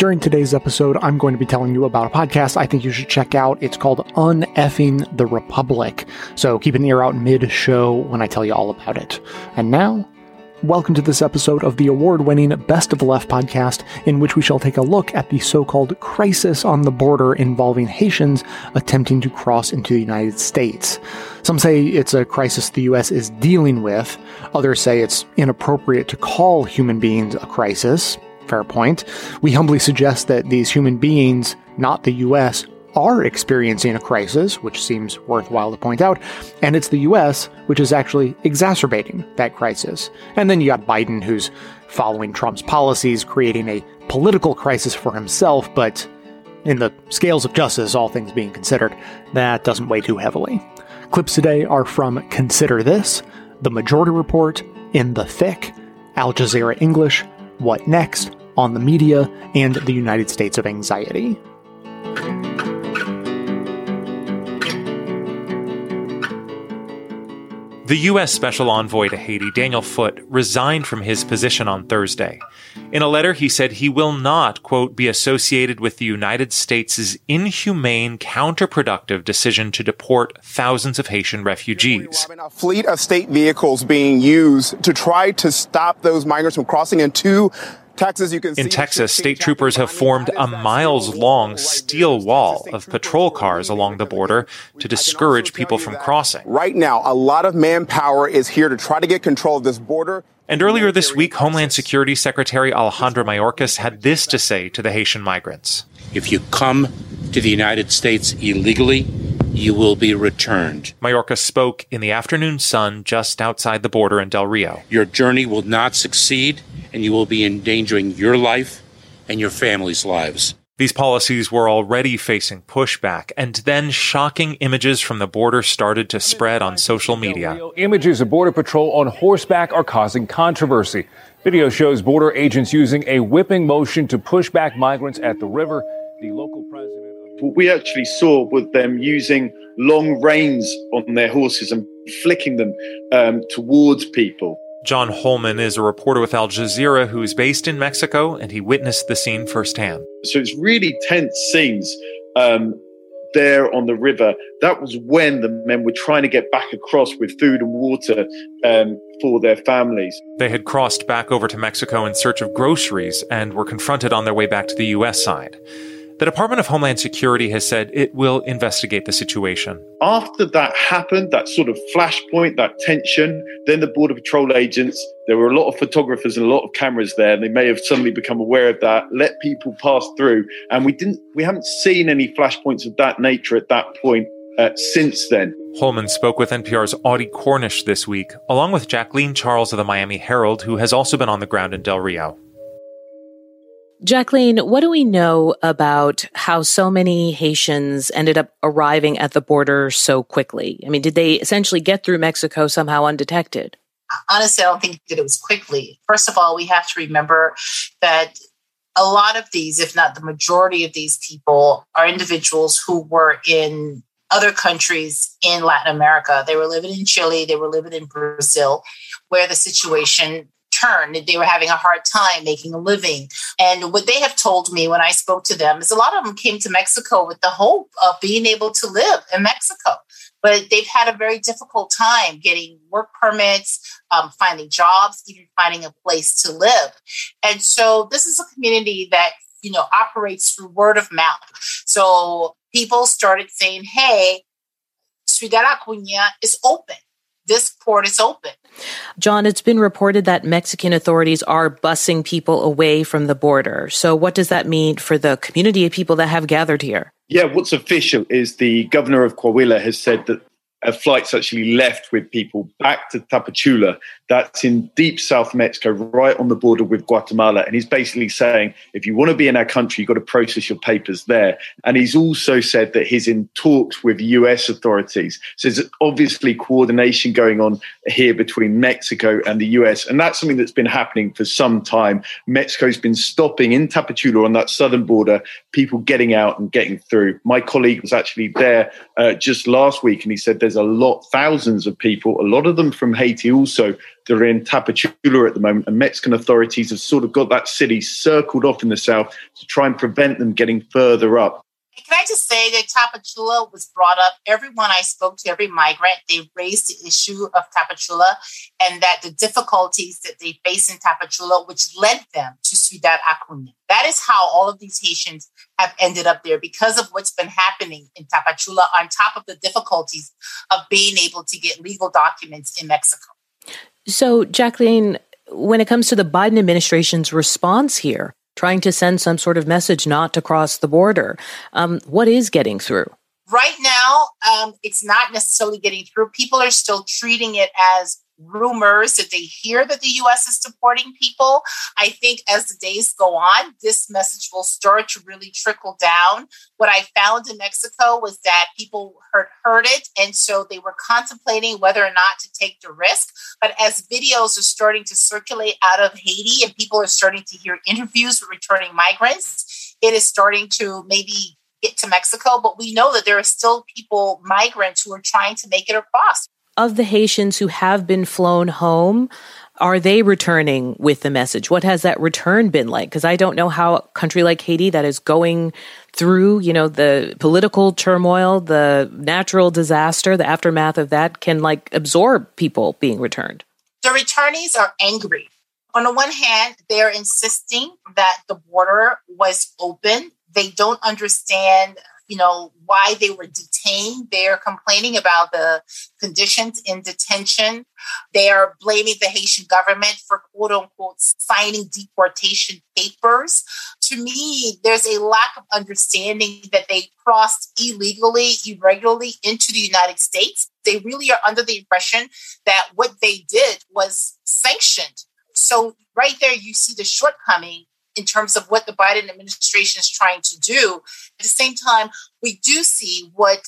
During today's episode, I'm going to be telling you about a podcast I think you should check out. It's called Uneffing the Republic. So keep an ear out mid show when I tell you all about it. And now, welcome to this episode of the award winning Best of the Left podcast, in which we shall take a look at the so called crisis on the border involving Haitians attempting to cross into the United States. Some say it's a crisis the US is dealing with, others say it's inappropriate to call human beings a crisis fair point. We humbly suggest that these human beings, not the US, are experiencing a crisis, which seems worthwhile to point out, and it's the US which is actually exacerbating that crisis. And then you got Biden, who's following Trump's policies, creating a political crisis for himself, but in the scales of justice, all things being considered, that doesn't weigh too heavily. Clips today are from Consider This, The Majority Report, In the Thick, Al Jazeera English, What Next, on the media and the United States of anxiety. The U.S. Special Envoy to Haiti, Daniel Foote, resigned from his position on Thursday. In a letter, he said he will not, quote, be associated with the United States' inhumane, counterproductive decision to deport thousands of Haitian refugees. A fleet of state vehicles being used to try to stop those migrants from crossing into Texas, you can In Texas, state troopers have formed a miles long steel wall of patrol cars along the border to discourage people from crossing. Right now, a lot of manpower is here to try to get control of this border. And earlier this week, Homeland Security Secretary Alejandro Mayorkas had this to say to the Haitian migrants If you come to the United States illegally, you will be returned. Mayorkas spoke in the afternoon sun just outside the border in Del Rio. Your journey will not succeed and you will be endangering your life and your family's lives. These policies were already facing pushback, and then shocking images from the border started to spread on social media. Images of Border Patrol on horseback are causing controversy. Video shows border agents using a whipping motion to push back migrants at the river. The local president. What we actually saw was them using long reins on their horses and flicking them um, towards people. John Holman is a reporter with Al Jazeera who is based in Mexico, and he witnessed the scene firsthand. So it's really tense scenes um, there on the river. That was when the men were trying to get back across with food and water um, for their families. They had crossed back over to Mexico in search of groceries and were confronted on their way back to the U.S. side. The Department of Homeland Security has said it will investigate the situation. After that happened, that sort of flashpoint, that tension, then the Border Patrol agents, there were a lot of photographers and a lot of cameras there, and they may have suddenly become aware of that, let people pass through. And we didn't, we haven't seen any flashpoints of that nature at that point uh, since then. Holman spoke with NPR's Audie Cornish this week, along with Jacqueline Charles of the Miami Herald, who has also been on the ground in Del Rio. Jacqueline, what do we know about how so many Haitians ended up arriving at the border so quickly? I mean, did they essentially get through Mexico somehow undetected? Honestly, I don't think that it was quickly. First of all, we have to remember that a lot of these, if not the majority of these people, are individuals who were in other countries in Latin America. They were living in Chile, they were living in Brazil, where the situation turn. They were having a hard time making a living. And what they have told me when I spoke to them is a lot of them came to Mexico with the hope of being able to live in Mexico. But they've had a very difficult time getting work permits, um, finding jobs, even finding a place to live. And so this is a community that, you know, operates through word of mouth. So people started saying, hey, Ciudad Acuña is open this port is open. John, it's been reported that Mexican authorities are busing people away from the border. So, what does that mean for the community of people that have gathered here? Yeah, what's official is the governor of Coahuila has said that uh, flights actually left with people back to Tapachula. That's in deep South Mexico, right on the border with Guatemala. And he's basically saying, if you want to be in our country, you've got to process your papers there. And he's also said that he's in talks with US authorities. So there's obviously coordination going on here between Mexico and the US. And that's something that's been happening for some time. Mexico's been stopping in Tapachula on that southern border, people getting out and getting through. My colleague was actually there uh, just last week, and he said there's a lot, thousands of people, a lot of them from Haiti also, that are in Tapachula at the moment. And Mexican authorities have sort of got that city circled off in the south to try and prevent them getting further up. Can I just say that Tapachula was brought up? Everyone I spoke to, every migrant, they raised the issue of Tapachula and that the difficulties that they face in Tapachula, which led them to Ciudad Acuña. That is how all of these Haitians have ended up there because of what's been happening in Tapachula, on top of the difficulties of being able to get legal documents in Mexico. So, Jacqueline, when it comes to the Biden administration's response here, trying to send some sort of message not to cross the border. Um, what is getting through? Right now, um, it's not necessarily getting through. People are still treating it as rumors that they hear that the US is deporting people. I think as the days go on, this message will start to really trickle down. What I found in Mexico was that people heard, heard it, and so they were contemplating whether or not to take the risk. But as videos are starting to circulate out of Haiti and people are starting to hear interviews with returning migrants, it is starting to maybe get to Mexico, but we know that there are still people, migrants, who are trying to make it across of the Haitians who have been flown home, are they returning with the message? What has that return been like? Because I don't know how a country like Haiti that is going through, you know, the political turmoil, the natural disaster, the aftermath of that can like absorb people being returned. The returnees are angry. On the one hand, they're insisting that the border was open. They don't understand you know, why they were detained. They're complaining about the conditions in detention. They are blaming the Haitian government for quote unquote signing deportation papers. To me, there's a lack of understanding that they crossed illegally, irregularly into the United States. They really are under the impression that what they did was sanctioned. So, right there, you see the shortcoming in terms of what the Biden administration is trying to do. At the same time, we do see what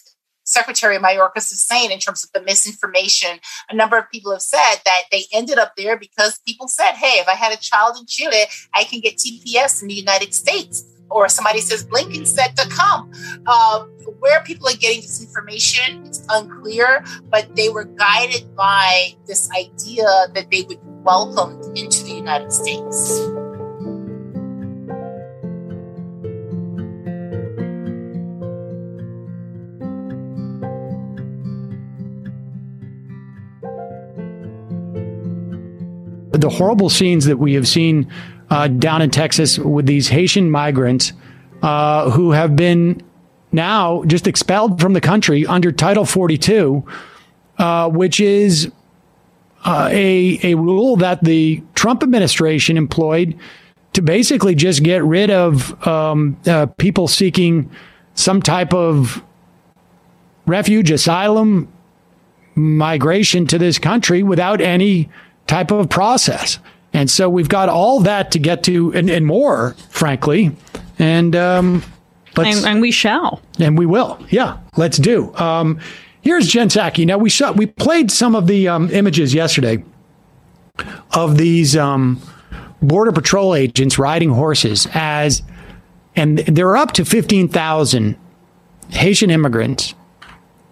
Secretary Mayorkas is saying in terms of the misinformation. A number of people have said that they ended up there because people said, hey, if I had a child in Chile, I can get TPS in the United States. Or somebody says Blinken said to come. Uh, where people are getting this information, it's unclear, but they were guided by this idea that they would be welcomed into the United States. The horrible scenes that we have seen uh, down in Texas with these Haitian migrants uh, who have been now just expelled from the country under Title 42, uh, which is uh, a, a rule that the Trump administration employed to basically just get rid of um, uh, people seeking some type of refuge, asylum, migration to this country without any type of process. And so we've got all that to get to and, and more, frankly. And, um, and, and, we shall. And we will. Yeah, let's do. Um, here's Jen Psaki. Now, we, saw, we played some of the um, images yesterday of these um, Border Patrol agents riding horses as, and there are up to 15,000 Haitian immigrants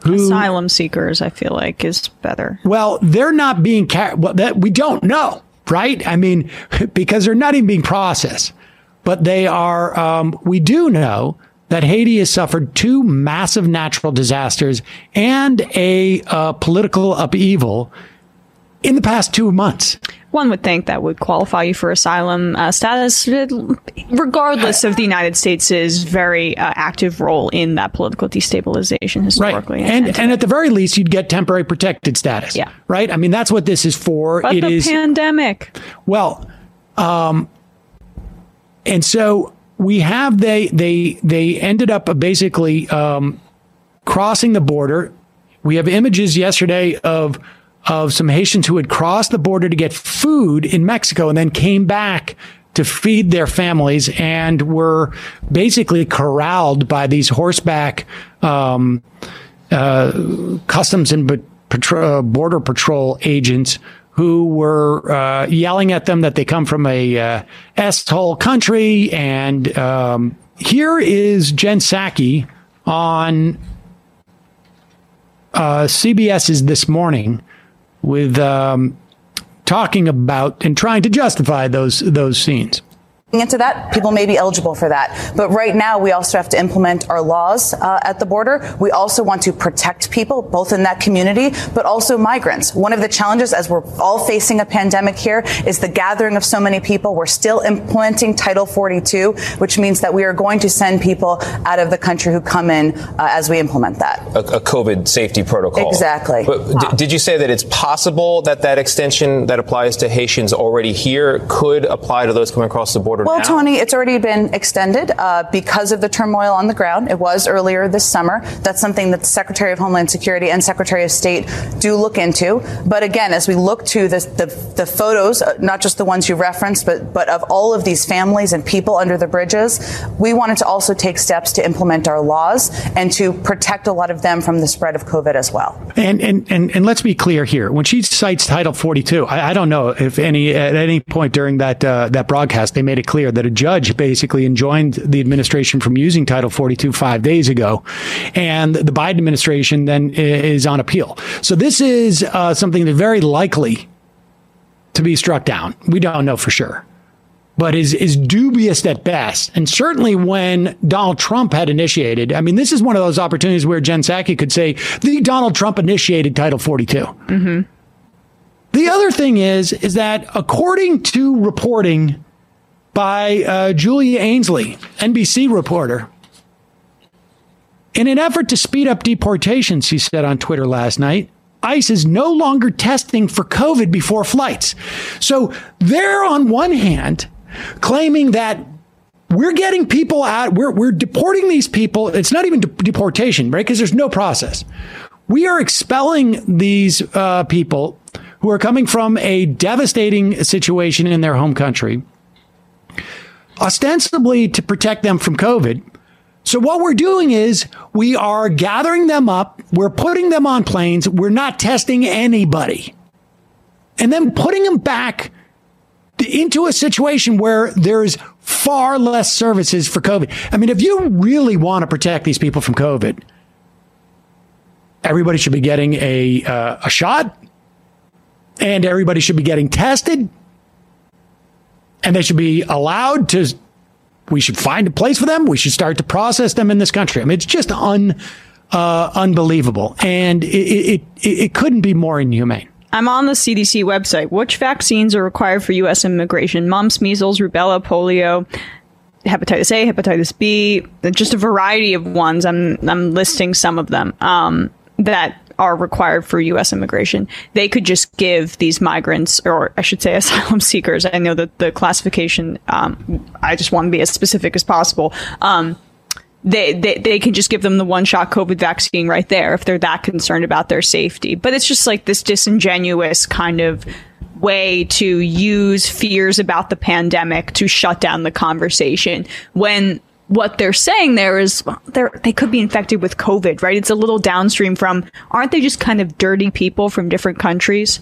who, asylum seekers, I feel like, is better. Well, they're not being car- well, that we don't know, right? I mean, because they're not even being processed, but they are. Um, we do know that Haiti has suffered two massive natural disasters and a uh, political upheaval in the past two months one would think that would qualify you for asylum uh, status, regardless of the United States' very uh, active role in that political destabilization historically. Right. And, and, and at the very least, you'd get temporary protected status. Yeah. Right? I mean, that's what this is for. But it the is, pandemic. Well, um, and so we have they they they ended up basically um, crossing the border We have images yesterday of of some Haitians who had crossed the border to get food in Mexico and then came back to feed their families and were basically corralled by these horseback um, uh, customs and patrol, uh, border patrol agents who were uh, yelling at them that they come from a uh, S-hole country. And um, here is Jen Psaki on uh, CBS's This Morning with um, talking about and trying to justify those those scenes into that, people may be eligible for that. But right now, we also have to implement our laws uh, at the border. We also want to protect people, both in that community, but also migrants. One of the challenges, as we're all facing a pandemic here, is the gathering of so many people. We're still implementing Title 42, which means that we are going to send people out of the country who come in uh, as we implement that. A, a, COVID safety protocol. Exactly. But d- did you say that it's possible that that extension that applies to Haitians already here could apply to those coming across the border? Well, now? Tony, it's already been extended uh, because of the turmoil on the ground. It was earlier this summer. That's something that the Secretary of Homeland Security and Secretary of State do look into. But again, as we look to the, the, the photos, uh, not just the ones you referenced, but, but of all of these families and people under the bridges, we wanted to also take steps to implement our laws and to protect a lot of them from the spread of COVID as well. And, and, and, and let's be clear here. When she cites Title 42, I, I don't know if any, at any point during that, uh, that broadcast, they made it clear that a judge basically enjoined the administration from using Title 42 five days ago. And the Biden administration then is on appeal. So this is uh, something that's very likely to be struck down. We don't know for sure. But is, is dubious at best. And certainly when Donald Trump had initiated, I mean, this is one of those opportunities where Jen Psaki could say, the Donald Trump initiated Title 42. Mm-hmm. The other thing is, is that according to reporting by uh, Julia Ainsley, NBC reporter. In an effort to speed up deportations, she said on Twitter last night, ICE is no longer testing for COVID before flights. So they're on one hand claiming that we're getting people out, we're, we're deporting these people. It's not even de- deportation, right? Because there's no process. We are expelling these uh, people who are coming from a devastating situation in their home country ostensibly to protect them from COVID. So what we're doing is we are gathering them up, we're putting them on planes, we're not testing anybody. And then putting them back into a situation where there's far less services for COVID. I mean, if you really want to protect these people from COVID, everybody should be getting a uh, a shot and everybody should be getting tested and they should be allowed to we should find a place for them we should start to process them in this country i mean it's just un uh, unbelievable and it, it, it, couldn't be more inhumane I'm on the CDC website. Which vaccines are required for U.S. immigration? Mumps, measles, rubella, polio, hepatitis A, hepatitis B, just a variety of ones. I'm I'm listing some of them um, that are required for U.S. immigration. They could just give these migrants, or I should say, asylum seekers. I know that the classification. Um, I just want to be as specific as possible. Um, they, they they can just give them the one shot COVID vaccine right there if they're that concerned about their safety. But it's just like this disingenuous kind of way to use fears about the pandemic to shut down the conversation when what they're saying there is they they could be infected with COVID, right? It's a little downstream from aren't they just kind of dirty people from different countries?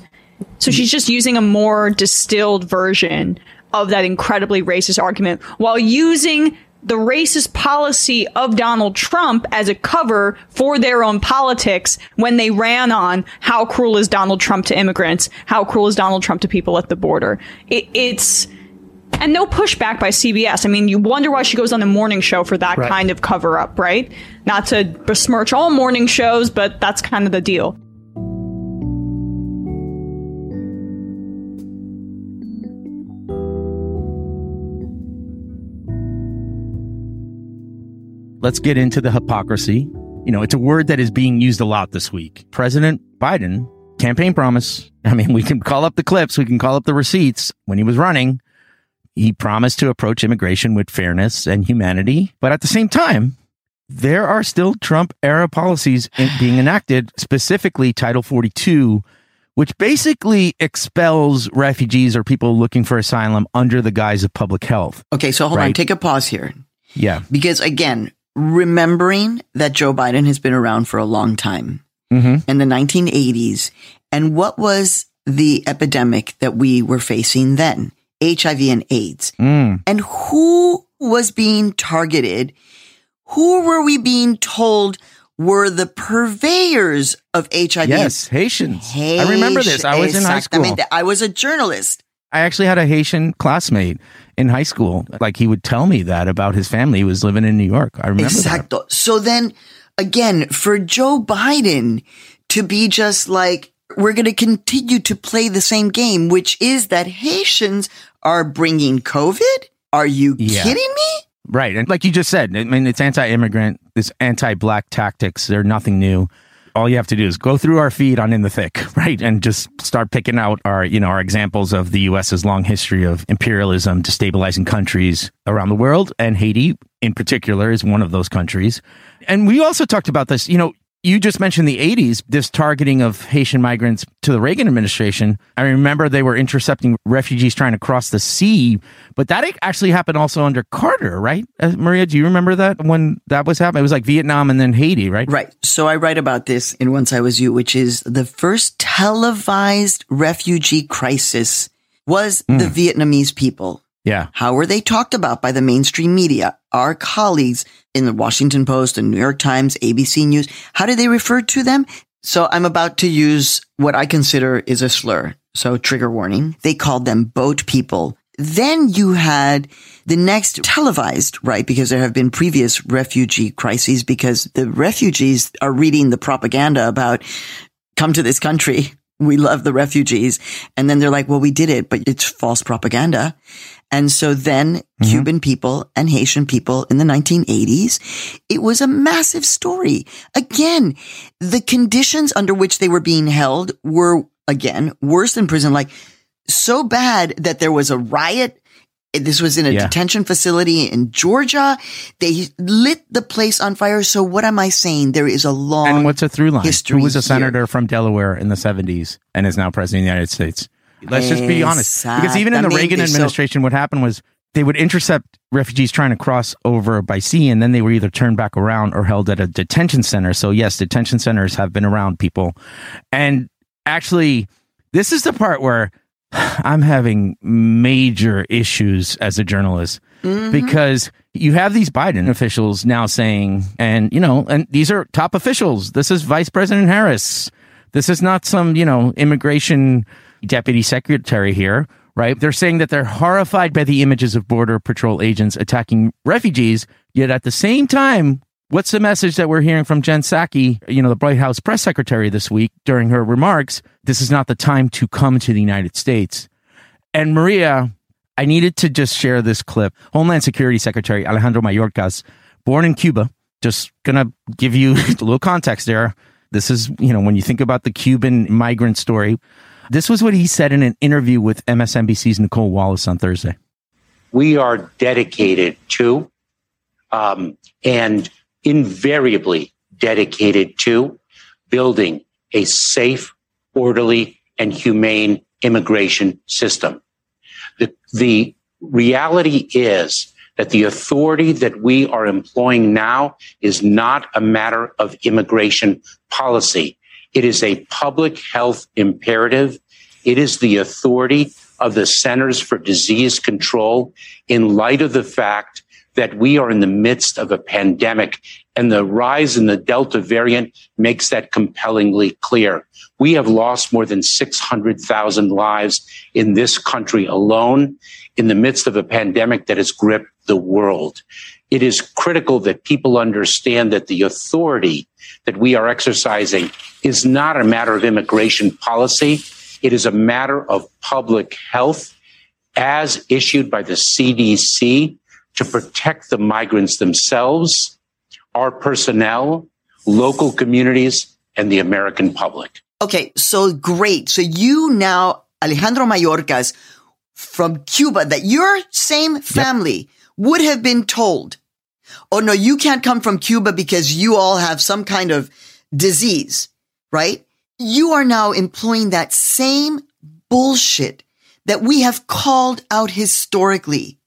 So she's just using a more distilled version of that incredibly racist argument while using the racist policy of Donald Trump as a cover for their own politics when they ran on how cruel is Donald Trump to immigrants, how cruel is Donald Trump to people at the border. It, it's and no pushback by CBS. I mean, you wonder why she goes on the morning show for that right. kind of cover up, right? Not to besmirch all morning shows, but that's kind of the deal. let's get into the hypocrisy. You know, it's a word that is being used a lot this week. President Biden, campaign promise. I mean, we can call up the clips, we can call up the receipts. When he was running, he promised to approach immigration with fairness and humanity. But at the same time, there are still Trump era policies in, being enacted, specifically Title 42, which basically expels refugees or people looking for asylum under the guise of public health. Okay, so hold on, take a pause here. Yeah. Because again, remembering that Joe Biden has been around for a long time Mm-hmm. in the 1980s, and what was the epidemic that we were facing then? HIV and AIDS. Mm. And who was being targeted? Who were we being told were the purveyors of HIV? Yes, Haitians. I remember this. I was in high school. I was a journalist. I actually had a Haitian classmate in high school. Like he would tell me that about his family. He was living in New York. I remember that. So then again, for Joe Biden to be just like, we're going to continue to play the same game, which is that Haitians are bringing COVID. Are you Yeah. kidding me? Right. And like you just said, I mean, it's anti immigrant, this anti black tactics. They're nothing new. All you have to do is go through our feed on In the Thick, right? And just start picking out our, you know, our examples of the US's long history of imperialism, destabilizing countries around the world. And Haiti, in particular, is one of those countries. And we also talked about this, you know, you just mentioned the 80s, this targeting of Haitian migrants to the Reagan administration. I remember they were intercepting refugees trying to cross the sea, but that actually happened also under Carter, right? Uh, Maria, do you remember that when that was happening? It was like Vietnam and then Haiti, right? Right. So I write about this in Once I Was You, which is the first televised refugee crisis was the Vietnamese people. Yeah. How were they talked about by the mainstream media? Our colleagues in the Washington Post, the New York Times, ABC News, how did they refer to them? So I'm about to use what I consider is a slur. So trigger warning. They called them boat people. Then you had the next televised, right? Because there have been previous refugee crises because the refugees are reading the propaganda about come to this country. We love the refugees. And then they're like, well, we did it, but it's false propaganda. And so then mm-hmm. Cuban people and Haitian people in the 1980s, it was a massive story. Again, the conditions under which they were being held were again worse than prison, like so bad that there was a riot. This was in a Yeah. detention facility in Georgia. They lit the place on fire. So what am I saying? There is a long And what's a through line? history Who was a here. senator from Delaware in the 70s and is now president of the United States? Let's just be honest. Because even in the Reagan administration, what happened was they would intercept refugees trying to cross over by sea, and then they were either turned back around or held at a detention center. So, yes, detention centers have been around people. And actually, this is the part where I'm having major issues as a journalist mm-hmm. because you have these Biden officials now saying, and you know, and these are top officials. This is Vice President Harris. This is not some, you know, immigration deputy secretary here, right? They're saying that they're horrified by the images of Border Patrol agents attacking refugees. Yet at the same time, what's the message that we're hearing from Jen Psaki, you know, the White House press secretary this week during her remarks? This is not the time to come to the United States. And Maria, I needed to just share this clip. Homeland Security Secretary Alejandro Mayorkas, born in Cuba, just gonna give you a little context there. This is, you know, when you think about the Cuban migrant story, this was what he said in an interview with MSNBC's Nicolle Wallace on Thursday. we are dedicated to um, and invariably dedicated to building a safe, orderly, and humane immigration system. The, the reality is that the authority that we are employing now is not a matter of immigration policy. It is a public health imperative. It is the authority of the Centers for Disease Control in light of the fact that we are in the midst of a pandemic and the rise in the Delta variant makes that compellingly clear. We have lost more than 600,000 lives in this country alone in the midst of a pandemic that has gripped the world. It is critical that people understand that the authority that we are exercising is not a matter of immigration policy. It is a matter of public health as issued by the CDC to protect the migrants themselves, our personnel, local communities, and the American public. Okay, so great. So you now, Alejandro Mayorkas from Cuba, that your same family would have been told oh no, you can't come from Cuba because you all have some kind of disease, right? You are now employing that same bullshit that we have called out historically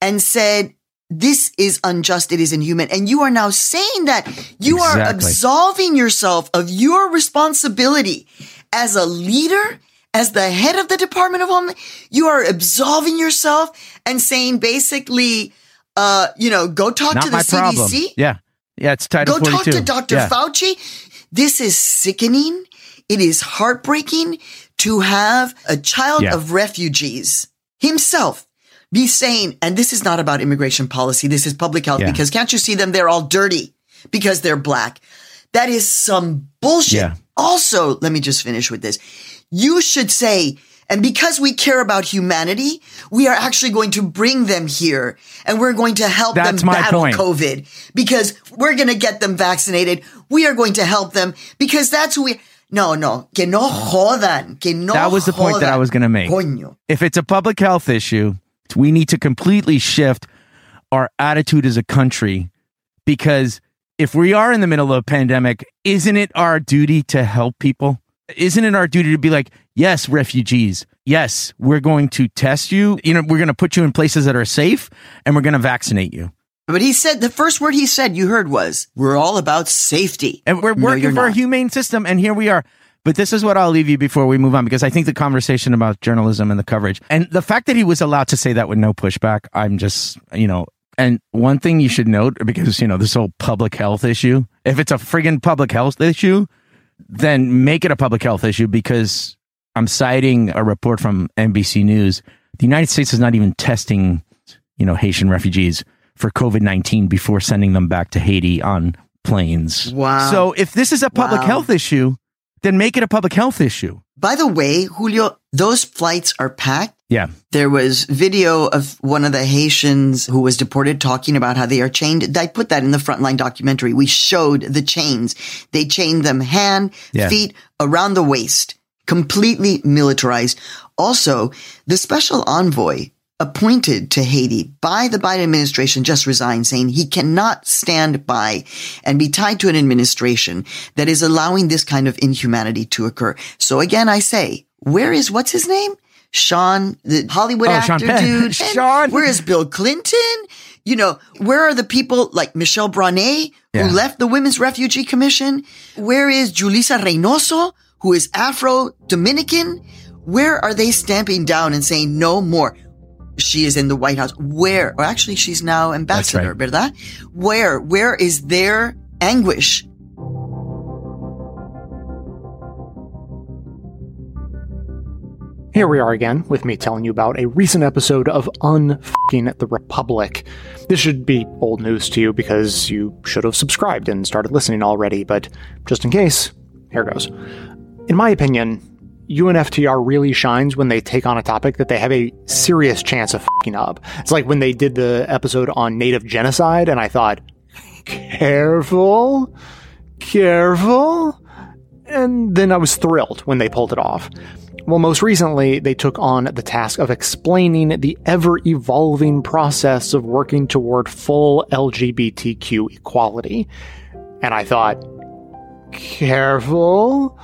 and said, this is unjust. It is inhuman. And you are now saying that you are absolving yourself of your responsibility as a leader, as the head of the Department of Homeland. You are absolving yourself and saying basically, uh, you know, go talk Not to the CDC. problem. Yeah. Yeah, it's Title Go 42. talk to Dr. Yeah. Fauci. This is sickening. It is heartbreaking to have a child Yeah. of refugees himself be sane. and this is not about immigration policy. This is public health Yeah. because can't you see them? They're all dirty because they're black. That is some bullshit. Yeah. Also, let me just finish with this. You should say, and because we care about humanity, we are actually going to bring them here and we're going to help That's them battle point. COVID because we're going to get them vaccinated. We are going to help them because that's who we, no, no, que no jodan, que no that was the point that I was going to make. Coño. If it's a public health issue, we need to completely shift our attitude as a country because if we are in the middle of a pandemic, isn't it our duty to help people? Isn't it our duty to be like, yes, refugees, yes, we're going to test you. You know, we're going to put you in places that are safe and we're going to vaccinate you. But he said, the first word he said you heard was, we're all about safety. And we're working you're for a humane system, and here we are. But this is what I'll leave you before we move on, because I think the conversation about journalism and the coverage and the fact that he was allowed to say that with no pushback, I'm just, you know, and one thing you should note, because, you know, this whole public health issue, if it's a friggin' public health issue, then make it a public health issue because I'm citing a report from NBC News. The United States is not even testing, you know, Haitian refugees for COVID 19 before sending them back to Haiti on planes. Wow. So if this is a public Wow. health issue, then make it a public health issue. By the way, Julio, those flights are packed. Yeah. There was video of one of the Haitians who was deported talking about how they are chained. I put that in the frontline documentary. We showed the chains. They chained them hand, Yeah. feet, around the waist, completely militarized. Also, the special envoy appointed to Haiti by the Biden administration just resigned saying he cannot stand by and be tied to an administration that is allowing this kind of inhumanity to occur. So again, I say, where is, what's his name? Sean, the Hollywood Oh, Sean actor dude. Sean. Where is Bill Clinton? You know, where are the people like Michelle Brané Yeah. who left the Women's Refugee Commission? Where is Julissa Reynoso, who is Afro Dominican? Where are they stamping down and saying no more? She is in the White House. Where? Or actually, she's now ambassador, ¿verdad? Where? Where is their anguish? Here we are again with me telling you about a recent episode of Unfucking the Republic. This should be old news to you because you should have subscribed and started listening already, but just in case, here goes. In my opinion, UNFTR really shines when they take on a topic that they have a serious chance of fucking up. It's like when they did the episode on native genocide, and I thought, careful, careful. And then I was thrilled when they pulled it off. Well, most recently, they took on the task of explaining the ever evolving process of working toward full LGBTQ equality. And I thought, careful.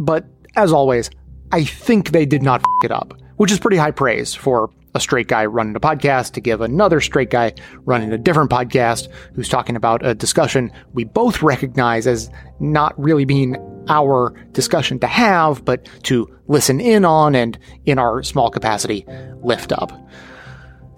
But as always, I think they did not f it up, which is pretty high praise for a straight guy running a podcast to give another straight guy running a different podcast who's talking about a discussion we both recognize as not really being our discussion to have, but to listen in on and in our small capacity lift up.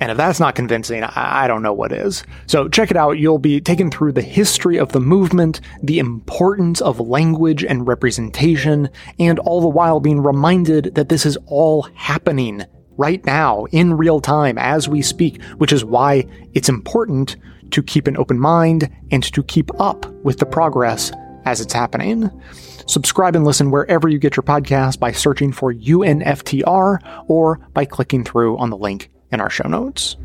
And if that's not convincing, I I don't know what is. So check it out. You'll be taken through the history of the movement, the importance of language and representation, and all the while being reminded that this is all happening right now in real time as we speak, which is why it's important to keep an open mind and to keep up with the progress as it's happening. Subscribe and listen wherever you get your podcast by searching for UNFTR or by clicking through on the link in our show notes.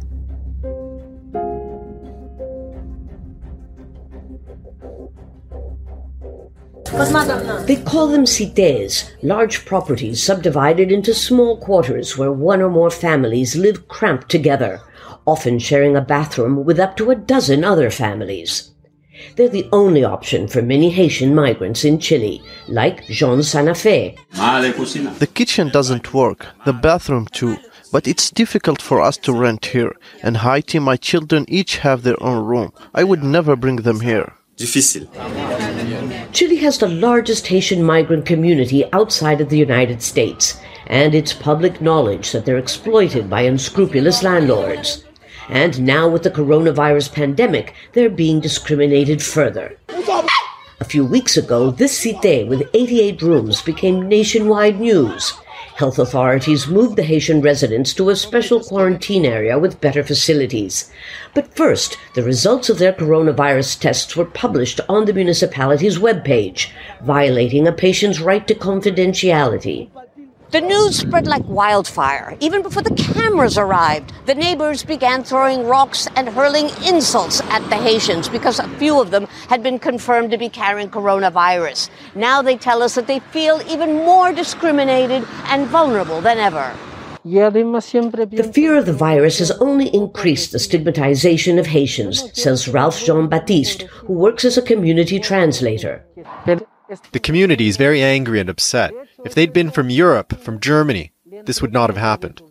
They call them cités, large properties subdivided into small quarters where one or more families live cramped together, often sharing a bathroom with up to a dozen other families. They're the only option for many Haitian migrants in Chile, like Jean Sanafe. The kitchen doesn't work, the bathroom too, but it's difficult for us to rent here, and Haiti, my children each have their own room. I would never bring them here. Difficile. Chile has the largest Haitian migrant community outside of the United States, and it's public knowledge that they're exploited by unscrupulous landlords. And now, with the coronavirus pandemic, they're being discriminated further. A few weeks ago, this cité with 88 rooms became nationwide news. Health authorities moved the Haitian residents to a special quarantine area with better facilities. But first, the results of their coronavirus tests were published on the municipality's webpage, violating a patient's right to confidentiality. The news spread like wildfire. Even before the cameras arrived, the neighbors began throwing rocks and hurling insults at the Haitians because a few of them had been confirmed to be carrying coronavirus. Now they tell us that they feel even more discriminated and vulnerable than ever. The fear of the virus has only increased the stigmatization of Haitians, says Ralph Jean Baptiste, who works as a community translator. The community is very angry and upset. If they'd been from Europe, from Germany, this would not have happened.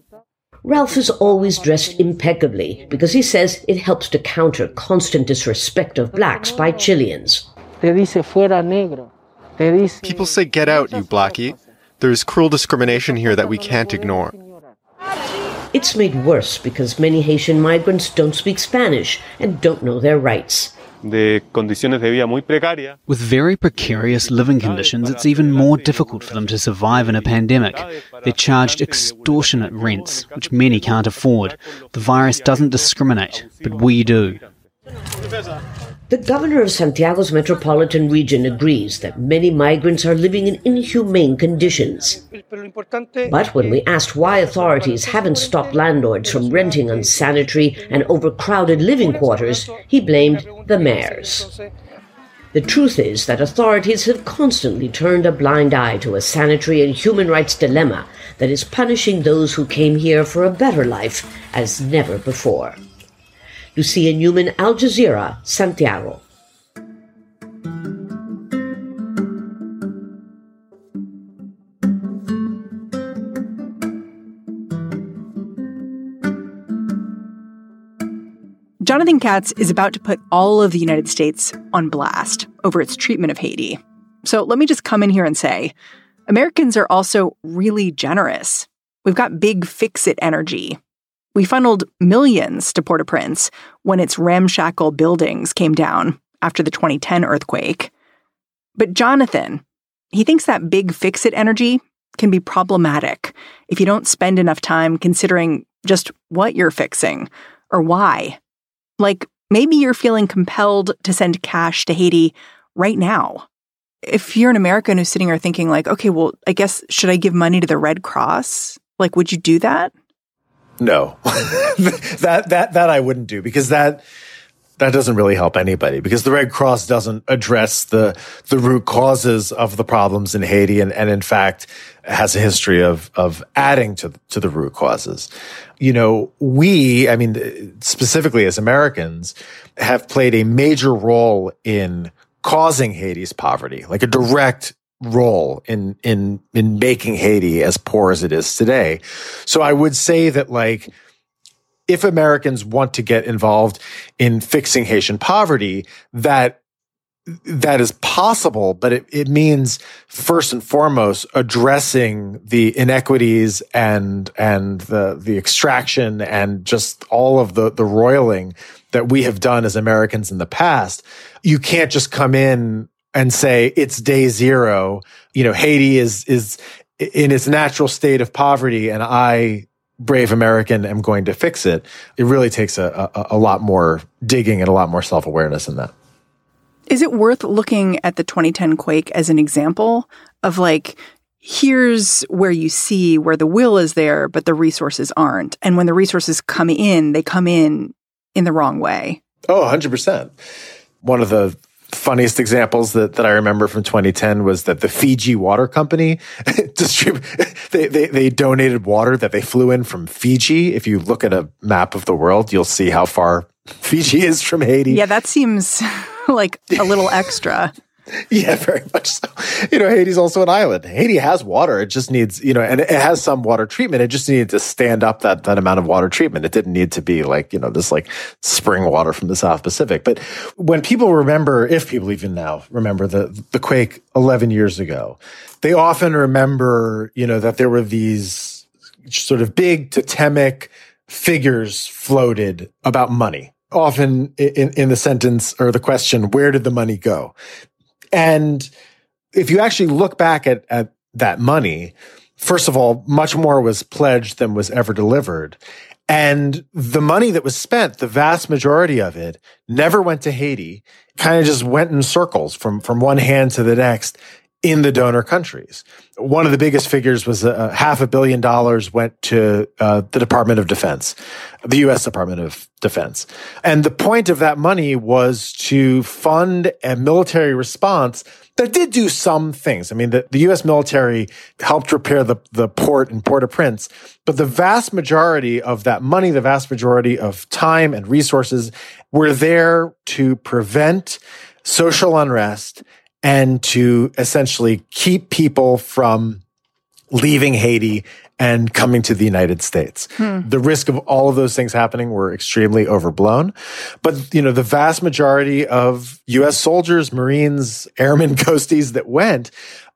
Ralph is always dressed impeccably because he says it helps to counter constant disrespect of blacks by Chileans. People say, get out, you blackie. There is cruel discrimination here that we can't ignore. It's made worse because many Haitian migrants don't speak Spanish and don't know their rights. With very precarious living conditions, it's even more difficult for them to survive in a pandemic. They're charged extortionate rents, which many can't afford. The virus doesn't discriminate, but we do. The governor of Santiago's metropolitan region agrees that many migrants are living in inhumane conditions. But when we asked why authorities haven't stopped landlords from renting unsanitary and overcrowded living quarters, he blamed the mayors. The truth is that authorities have constantly turned a blind eye to a sanitary and human rights dilemma that is punishing those who came here for a better life as never before. Lucia Newman, Al Jazeera, Santiago. Jonathan Katz is about to put all of the United States on blast over its treatment of Haiti. So let me just come in here and say Americans are also really generous. We've got big fix it energy. We funneled millions to Port au Prince when its ramshackle buildings came down after the 2010 earthquake. But Jonathan, he thinks that big fix it energy can be problematic if you don't spend enough time considering just what you're fixing or why. Like maybe you're feeling compelled to send cash to Haiti right now. If you're an American who's sitting here thinking like, okay, well, I guess should I give money to the Red Cross? Like would you do that? No. that that that I wouldn't do because that that doesn't really help anybody because the Red Cross doesn't address the the root causes of the problems in Haiti and, and in fact has a history of of adding to to the root causes. You know, we, I mean specifically as Americans have played a major role in causing Haiti's poverty, like a direct role in in in making Haiti as poor as it is today. So I would say that like if Americans want to get involved in fixing Haitian poverty, that that is possible, but it, it means first and foremost addressing the inequities and and the the extraction and just all of the the roiling that we have done as Americans in the past. You can't just come in and say it's day zero. You know, Haiti is is in its natural state of poverty, and I brave American am going to fix it. It really takes a, a, a lot more digging and a lot more self awareness in that. Is it worth looking at the 2010 quake as an example of like, here's where you see where the will is there, but the resources aren't. And when the resources come in, they come in in the wrong way. Oh, 100%. One of the funniest examples that, that I remember from 2010 was that the Fiji Water Company distrib- they, they, they donated water that they flew in from Fiji. If you look at a map of the world, you'll see how far Fiji is from Haiti. Yeah, that seems like a little extra. Yeah, very much so. You know, Haiti's also an island. Haiti has water. It just needs, you know, and it has some water treatment. It just needed to stand up that, that amount of water treatment. It didn't need to be like, you know, this like spring water from the South Pacific. But when people remember, if people even now remember the, the quake 11 years ago, they often remember, you know, that there were these sort of big totemic figures floated about money often in, in the sentence or the question, where did the money go? And if you actually look back at, at that money, first of all, much more was pledged than was ever delivered. And the money that was spent, the vast majority of it, never went to Haiti, kind of just went in circles from, from one hand to the next in the donor countries. One of the biggest figures was a, half a billion dollars went to uh, the Department of Defense, the U.S. Department of Defense. And the point of that money was to fund a military response that did do some things. I mean, the, the U.S. military helped repair the, the port in Port-au-Prince, but the vast majority of that money, the vast majority of time and resources were there to prevent social unrest and to essentially keep people from leaving Haiti and coming to the United States. Hmm. The risk of all of those things happening were extremely overblown. But, you know, the vast majority of US soldiers, Marines, airmen, coasties that went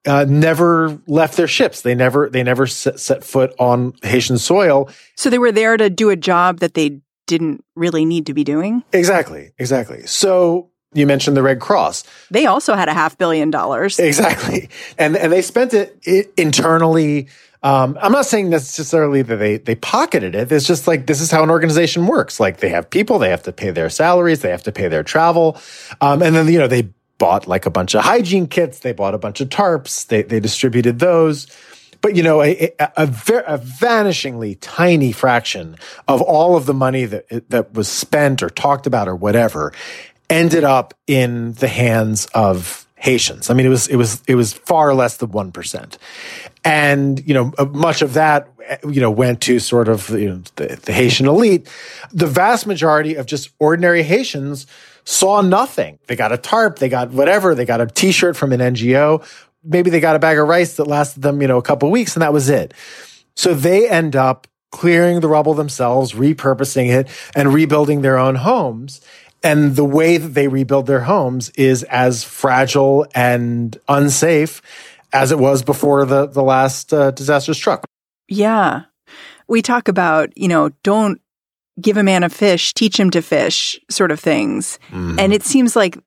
uh, never left their ships. They never, they never set, set foot on Haitian soil. So they were there to do a job that they didn't really need to be doing? Exactly. Exactly. So you mentioned the Red Cross. They also had a half billion dollars. Exactly. And and they spent it, it internally. Um, I'm not saying necessarily that they they pocketed it. It's just like this is how an organization works. Like they have people, they have to pay their salaries, they have to pay their travel, um, and then you know they bought like a bunch of hygiene kits, they bought a bunch of tarps, they they distributed those. But you know, a, a, a, ver- a vanishingly tiny fraction of all of the money that that was spent or talked about or whatever ended up in the hands of Haitians. I mean, it was it was it was far less than one percent, and you know, uh, much of that you know went to sort of you know, the, the Haitian elite. The vast majority of just ordinary Haitians saw nothing. They got a tarp, they got whatever, they got a T-shirt from an NGO. Maybe they got a bag of rice that lasted them, you know, a couple weeks, and that was it. So they end up clearing the rubble themselves, repurposing it, and rebuilding their own homes. And the way that they rebuild their homes is as fragile and unsafe as it was before the, the last uh, disaster struck. Yeah. We talk about, you know, don't give a man a fish, teach him to fish, sort of things. Mm-hmm. And it seems like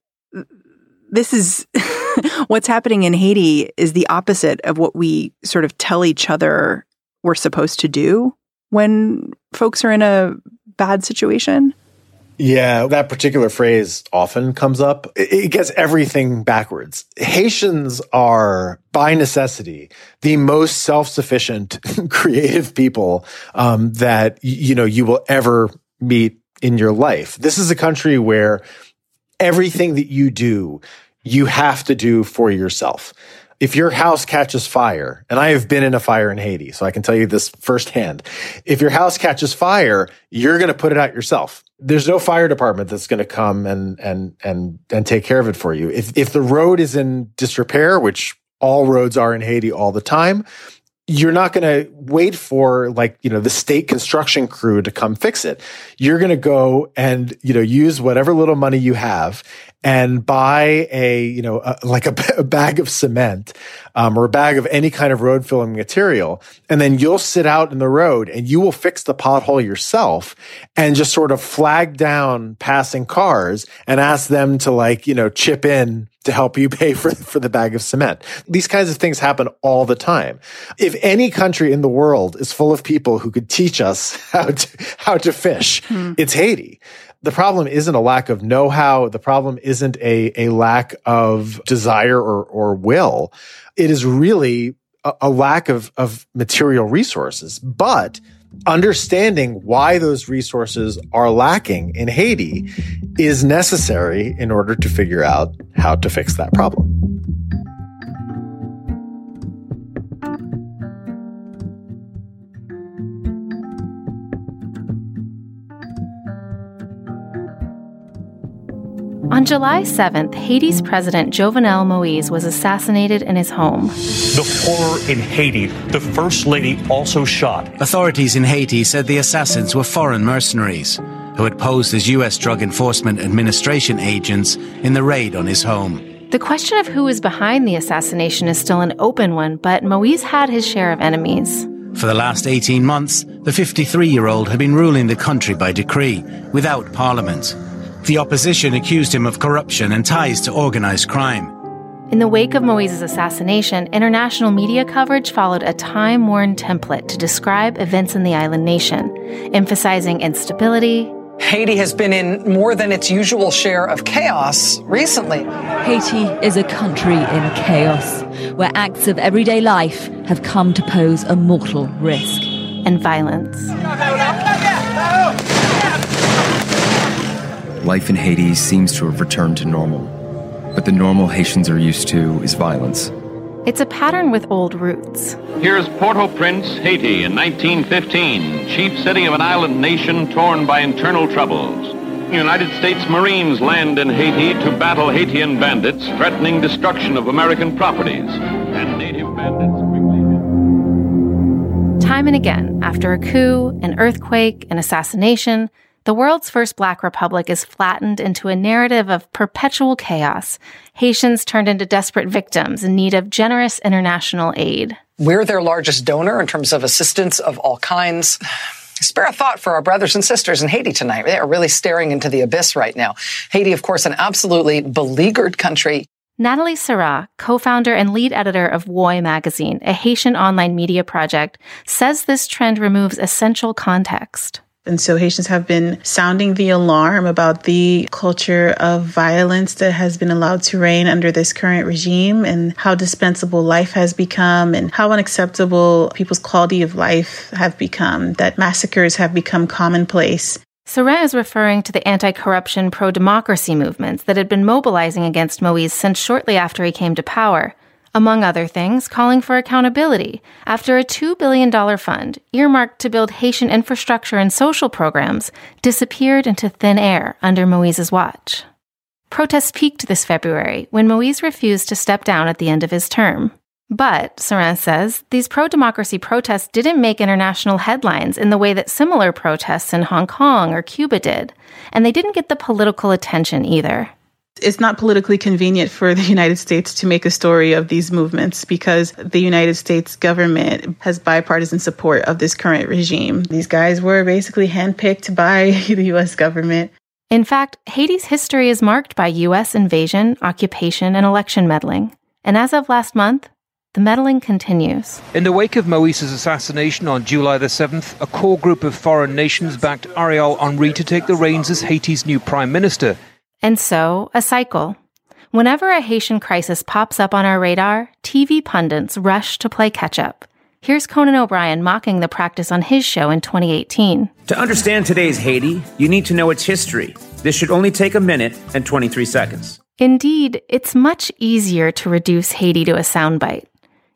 this is what's happening in Haiti is the opposite of what we sort of tell each other we're supposed to do when folks are in a bad situation. Yeah, that particular phrase often comes up. It gets everything backwards. Haitians are, by necessity, the most self-sufficient, creative people um, that you know you will ever meet in your life. This is a country where everything that you do, you have to do for yourself if your house catches fire, and I have been in a fire in Haiti, so I can tell you this firsthand. If your house catches fire, you're going to put it out yourself there's no fire department that's going to come and and and and take care of it for you. If if the road is in disrepair, which all roads are in Haiti all the time, you're not going to wait for like you know the state construction crew to come fix it you're going to go and you know use whatever little money you have and buy a you know a, like a, a, bag of cement um, or a bag of any kind of road filling material and then you'll sit out in the road and you will fix the pothole yourself and just sort of flag down passing cars and ask them to like you know chip in to help you pay for, for the bag of cement. These kinds of things happen all the time. If any country in the world is full of people who could teach us how to, how to fish, hmm. it's Haiti the problem isn't a lack of know-how. The problem isn't a, a lack of desire or, or will. It is really a, a lack of, of material resources. But understanding why those resources are lacking in Haiti is necessary in order to figure out how to fix that problem. On July 7th, Haiti's president Jovenel Moise was assassinated in his home. The horror in Haiti. The first lady also shot. Authorities in Haiti said the assassins were foreign mercenaries who had posed as U.S. Drug Enforcement Administration agents in the raid on his home. The question of who is behind the assassination is still an open one, but Moise had his share of enemies. For the last 18 months, the 53 year old had been ruling the country by decree, without parliament. The opposition accused him of corruption and ties to organized crime. In the wake of Moise's assassination, international media coverage followed a time worn template to describe events in the island nation, emphasizing instability. Haiti has been in more than its usual share of chaos recently. Haiti is a country in chaos, where acts of everyday life have come to pose a mortal risk. And violence. Life in Haiti seems to have returned to normal. But the normal Haitians are used to is violence. It's a pattern with old roots. Here's Port au Prince, Haiti, in 1915, chief city of an island nation torn by internal troubles. United States Marines land in Haiti to battle Haitian bandits threatening destruction of American properties. And native bandits quickly. Time and again, after a coup, an earthquake, an assassination, the world's first black republic is flattened into a narrative of perpetual chaos. Haitians turned into desperate victims in need of generous international aid. We're their largest donor in terms of assistance of all kinds. Spare a thought for our brothers and sisters in Haiti tonight. They are really staring into the abyss right now. Haiti, of course, an absolutely beleaguered country. Nathalie Cerin, co founder and lead editor of Woy magazine, a Haitian online media project, says this trend removes essential context. And so Haitians have been sounding the alarm about the culture of violence that has been allowed to reign under this current regime and how dispensable life has become and how unacceptable people's quality of life have become, that massacres have become commonplace. Cerin is referring to the anti corruption, pro democracy movements that had been mobilizing against Moise since shortly after he came to power among other things, calling for accountability after a $2 billion fund earmarked to build Haitian infrastructure and social programs disappeared into thin air under Moise's watch. Protests peaked this February when Moise refused to step down at the end of his term. But, Cerin says, these pro democracy protests didn't make international headlines in the way that similar protests in Hong Kong or Cuba did, and they didn't get the political attention either. It's not politically convenient for the United States to make a story of these movements because the United States government has bipartisan support of this current regime. These guys were basically handpicked by the US government. In fact, Haiti's history is marked by US invasion, occupation, and election meddling. And as of last month, the meddling continues. In the wake of Moise's assassination on July the 7th, a core group of foreign nations backed Ariel Henry to take the reins as Haiti's new prime minister. And so, a cycle. Whenever a Haitian crisis pops up on our radar, TV pundits rush to play catch up. Here's Conan O'Brien mocking the practice on his show in 2018. To understand today's Haiti, you need to know its history. This should only take a minute and 23 seconds. Indeed, it's much easier to reduce Haiti to a soundbite.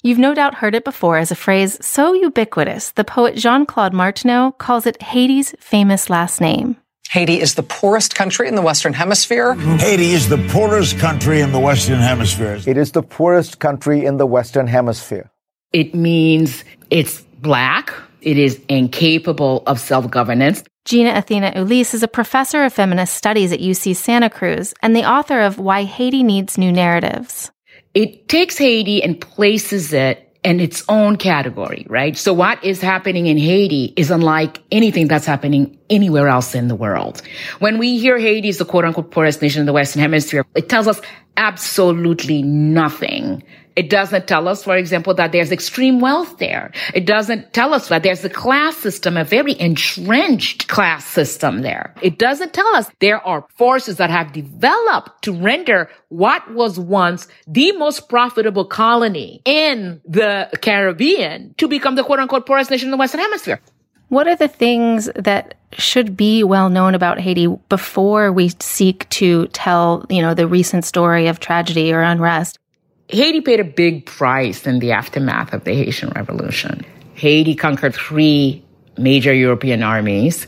You've no doubt heard it before as a phrase so ubiquitous, the poet Jean Claude Martineau calls it Haiti's famous last name. Haiti is the poorest country in the Western Hemisphere. Haiti is the poorest country in the Western Hemisphere. It is the poorest country in the Western Hemisphere. It means it's black. It is incapable of self governance. Gina Athena Ulysse is a professor of feminist studies at UC Santa Cruz and the author of Why Haiti Needs New Narratives. It takes Haiti and places it in its own category, right? So what is happening in Haiti is unlike anything that's happening anywhere else in the world. When we hear Haiti is the quote unquote poorest nation in the Western hemisphere, it tells us absolutely nothing it doesn't tell us, for example, that there's extreme wealth there. It doesn't tell us that there's a class system, a very entrenched class system there. It doesn't tell us there are forces that have developed to render what was once the most profitable colony in the Caribbean to become the quote unquote poorest nation in the Western Hemisphere. What are the things that should be well known about Haiti before we seek to tell, you know, the recent story of tragedy or unrest? Haiti paid a big price in the aftermath of the Haitian Revolution. Haiti conquered three major European armies,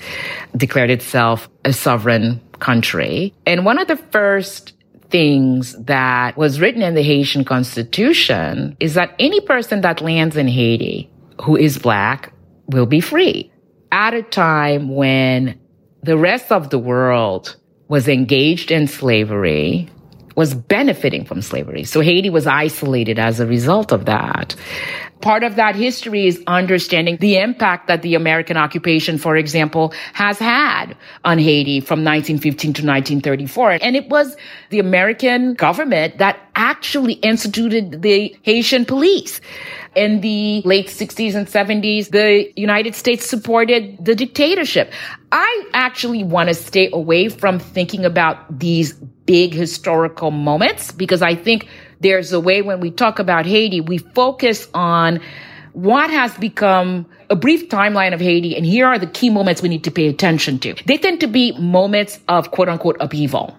declared itself a sovereign country. And one of the first things that was written in the Haitian constitution is that any person that lands in Haiti who is black will be free at a time when the rest of the world was engaged in slavery, was benefiting from slavery. So Haiti was isolated as a result of that. Part of that history is understanding the impact that the American occupation, for example, has had on Haiti from 1915 to 1934. And it was the American government that actually instituted the Haitian police. In the late 60s and 70s, the United States supported the dictatorship. I actually want to stay away from thinking about these big historical moments because I think there's a way when we talk about Haiti, we focus on what has become a brief timeline of Haiti, and here are the key moments we need to pay attention to. They tend to be moments of quote unquote upheaval.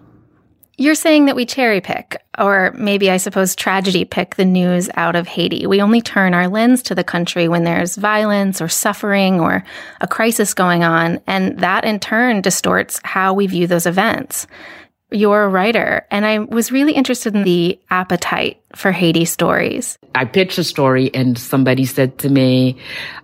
You're saying that we cherry pick, or maybe I suppose tragedy pick the news out of Haiti. We only turn our lens to the country when there's violence or suffering or a crisis going on, and that in turn distorts how we view those events you're a writer, and I was really interested in the appetite for Haiti stories. I pitched a story, and somebody said to me,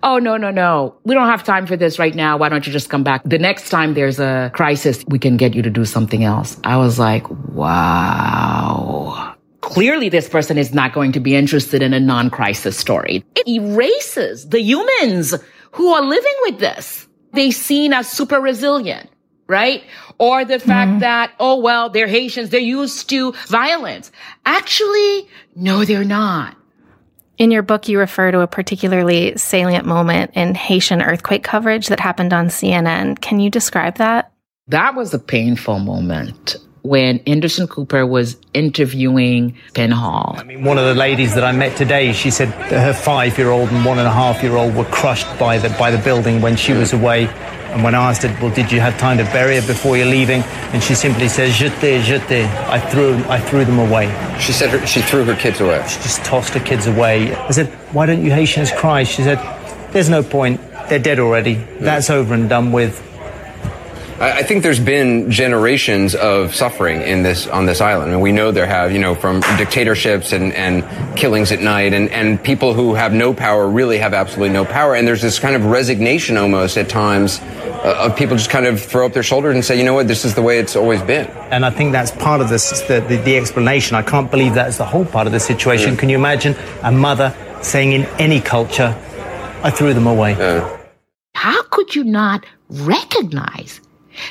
Oh, no, no, no. We don't have time for this right now. Why don't you just come back? The next time there's a crisis, we can get you to do something else. I was like, Wow. Clearly, this person is not going to be interested in a non crisis story. It erases the humans who are living with this. They seen as super resilient right? Or the fact mm-hmm. that, oh, well, they're Haitians. They're used to violence. Actually, no, they're not. In your book, you refer to a particularly salient moment in Haitian earthquake coverage that happened on CNN. Can you describe that? That was a painful moment when Anderson Cooper was interviewing Penn Hall. I mean, one of the ladies that I met today, she said her five-year-old and one and a half-year-old were crushed by the by the building when she was away and when I asked her, well, did you have time to bury her before you're leaving? And she simply says, jete, jete. I threw, I threw them away. She said her, she threw her kids away. She just tossed her kids away. I said, why don't you Haitians cry? She said, there's no point. They're dead already. That's over and done with. I think there's been generations of suffering in this on this island, and we know there have, you know, from dictatorships and, and killings at night, and, and people who have no power really have absolutely no power, and there's this kind of resignation almost at times uh, of people just kind of throw up their shoulders and say, you know what, this is the way it's always been. And I think that's part of this, the, the, the explanation. I can't believe that's the whole part of the situation. Can you imagine a mother saying in any culture, I threw them away? How could you not recognize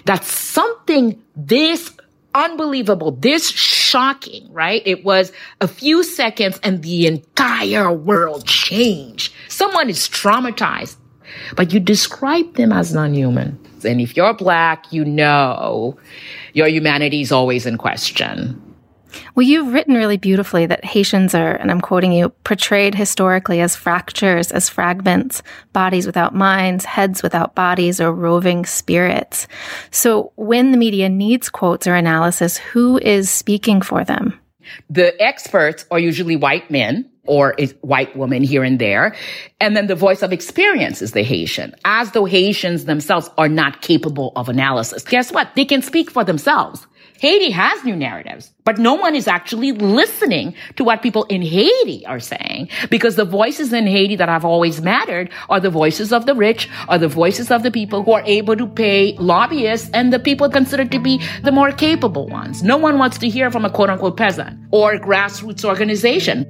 that something this unbelievable, this shocking, right? It was a few seconds and the entire world changed. Someone is traumatized, but you describe them as non-human. And if you're black, you know your humanity is always in question. Well, you've written really beautifully that Haitians are, and I'm quoting you, portrayed historically as fractures, as fragments, bodies without minds, heads without bodies, or roving spirits. So when the media needs quotes or analysis, who is speaking for them? The experts are usually white men or a white woman here and there. And then the voice of experience is the Haitian, as though Haitians themselves are not capable of analysis. Guess what? They can speak for themselves. Haiti has new narratives, but no one is actually listening to what people in Haiti are saying because the voices in Haiti that have always mattered are the voices of the rich, are the voices of the people who are able to pay lobbyists and the people considered to be the more capable ones. No one wants to hear from a quote unquote peasant or grassroots organization.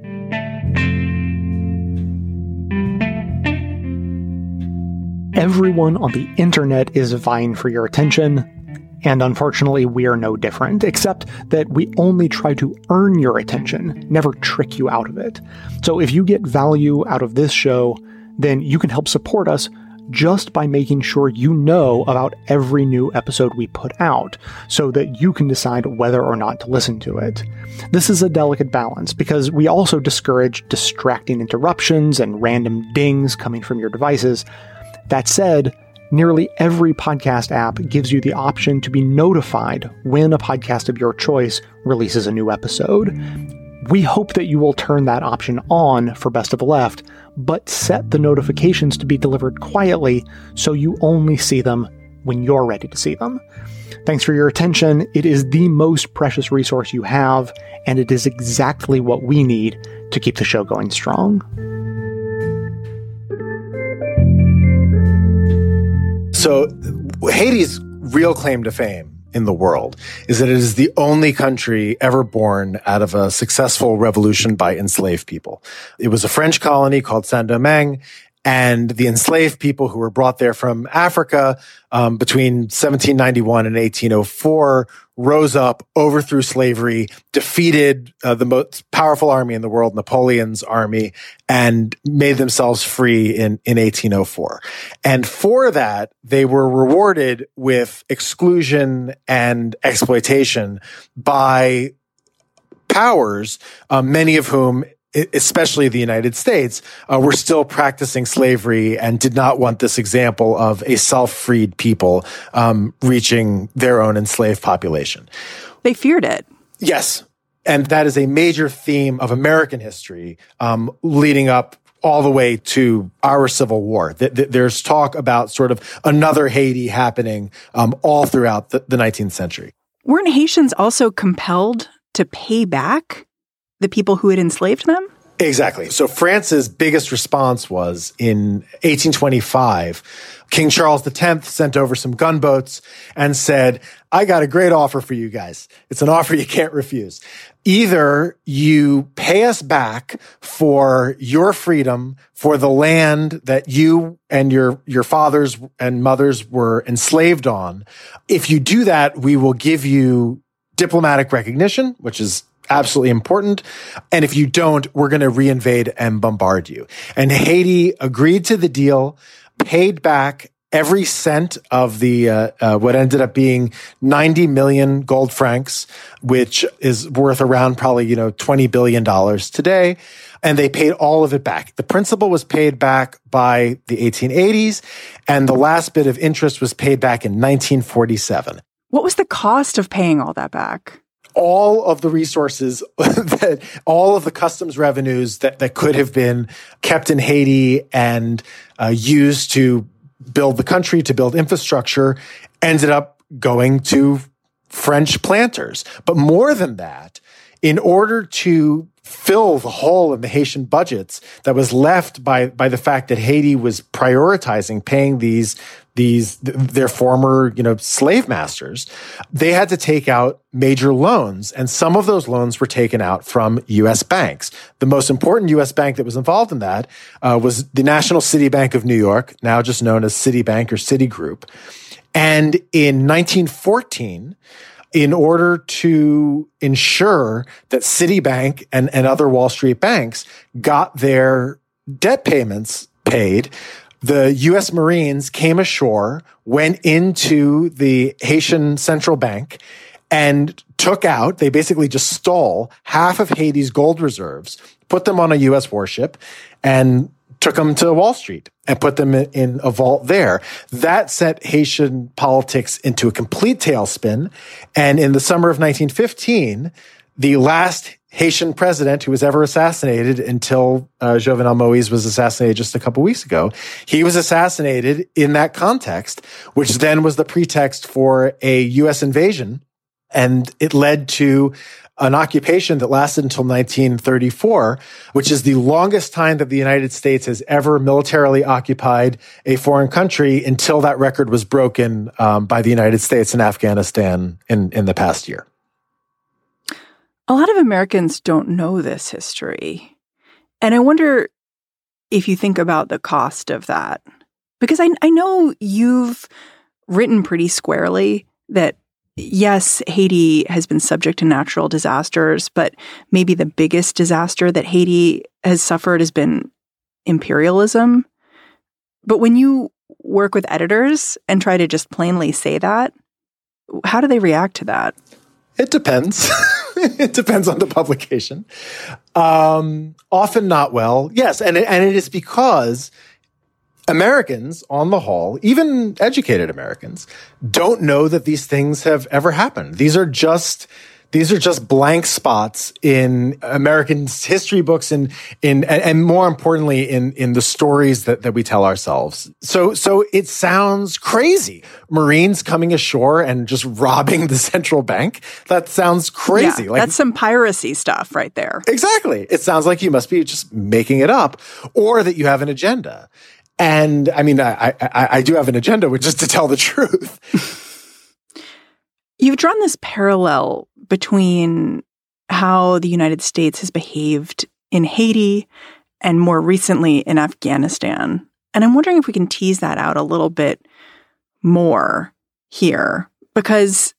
Everyone on the internet is vying for your attention and unfortunately, we are no different, except that we only try to earn your attention, never trick you out of it. So if you get value out of this show, then you can help support us just by making sure you know about every new episode we put out so that you can decide whether or not to listen to it. This is a delicate balance because we also discourage distracting interruptions and random dings coming from your devices. That said, Nearly every podcast app gives you the option to be notified when a podcast of your choice releases a new episode. We hope that you will turn that option on for Best of the Left, but set the notifications to be delivered quietly so you only see them when you're ready to see them. Thanks for your attention. It is the most precious resource you have, and it is exactly what we need to keep the show going strong. So, Haiti's real claim to fame in the world is that it is the only country ever born out of a successful revolution by enslaved people. It was a French colony called Saint Domingue and the enslaved people who were brought there from Africa um, between 1791 and 1804 rose up, overthrew slavery, defeated uh, the most powerful army in the world, Napoleon's army, and made themselves free in, in 1804. And for that, they were rewarded with exclusion and exploitation by powers, uh, many of whom especially the United States, uh, were still practicing slavery and did not want this example of a self-freed people um, reaching their own enslaved population. They feared it. Yes. And that is a major theme of American history um, leading up all the way to our Civil War. There's talk about sort of another Haiti happening um, all throughout the, the 19th century. Weren't Haitians also compelled to pay back the people who had enslaved them? Exactly. So France's biggest response was in 1825, King Charles X sent over some gunboats and said, I got a great offer for you guys. It's an offer you can't refuse. Either you pay us back for your freedom, for the land that you and your, your fathers and mothers were enslaved on. If you do that, we will give you diplomatic recognition, which is absolutely important. And if you don't, we're going to reinvade and bombard you. And Haiti agreed to the deal, paid back every cent of the uh, uh, what ended up being 90 million gold francs which is worth around probably you know 20 billion dollars today and they paid all of it back the principal was paid back by the 1880s and the last bit of interest was paid back in 1947 what was the cost of paying all that back all of the resources that all of the customs revenues that, that could have been kept in Haiti and uh, used to build the country, to build infrastructure, ended up going to French planters. But more than that, in order to fill the hole in the Haitian budgets that was left by, by the fact that Haiti was prioritizing paying these these their former you know slave masters they had to take out major loans. And some of those loans were taken out from US banks. The most important US bank that was involved in that uh, was the National City Bank of New York now just known as Citibank or Citigroup. And in 1914 in order to ensure that Citibank and, and other Wall Street banks got their debt payments paid, the U.S. Marines came ashore, went into the Haitian Central Bank, and took out, they basically just stole half of Haiti's gold reserves, put them on a U.S. warship, and took them to Wall Street and put them in a vault there. That set Haitian politics into a complete tailspin. And in the summer of 1915, the last Haitian president who was ever assassinated until uh, Jovenel Moise was assassinated just a couple weeks ago. He was assassinated in that context, which then was the pretext for a U.S. invasion. And it led to an occupation that lasted until 1934, which is the longest time that the United States has ever militarily occupied a foreign country until that record was broken um, by the United States in Afghanistan in, in the past year. A lot of Americans don't know this history. And I wonder if you think about the cost of that. Because I, I know you've written pretty squarely that yes, Haiti has been subject to natural disasters, but maybe the biggest disaster that Haiti has suffered has been imperialism. But when you work with editors and try to just plainly say that, how do they react to that? It depends. it depends on the publication. Um, often not well. Yes, and it, and it is because Americans, on the whole, even educated Americans, don't know that these things have ever happened. These are just these are just blank spots in American history books and in and more importantly in in the stories that, that we tell ourselves. So so it sounds crazy. Marines coming ashore and just robbing the central bank. That sounds crazy. Yeah, like, that's some piracy stuff right there. Exactly. It sounds like you must be just making it up or that you have an agenda. And I mean, I, I, I do have an agenda, which is to tell the truth. You've drawn this parallel between how the United States has behaved in Haiti and more recently in Afghanistan. And I'm wondering if we can tease that out a little bit more here. Because,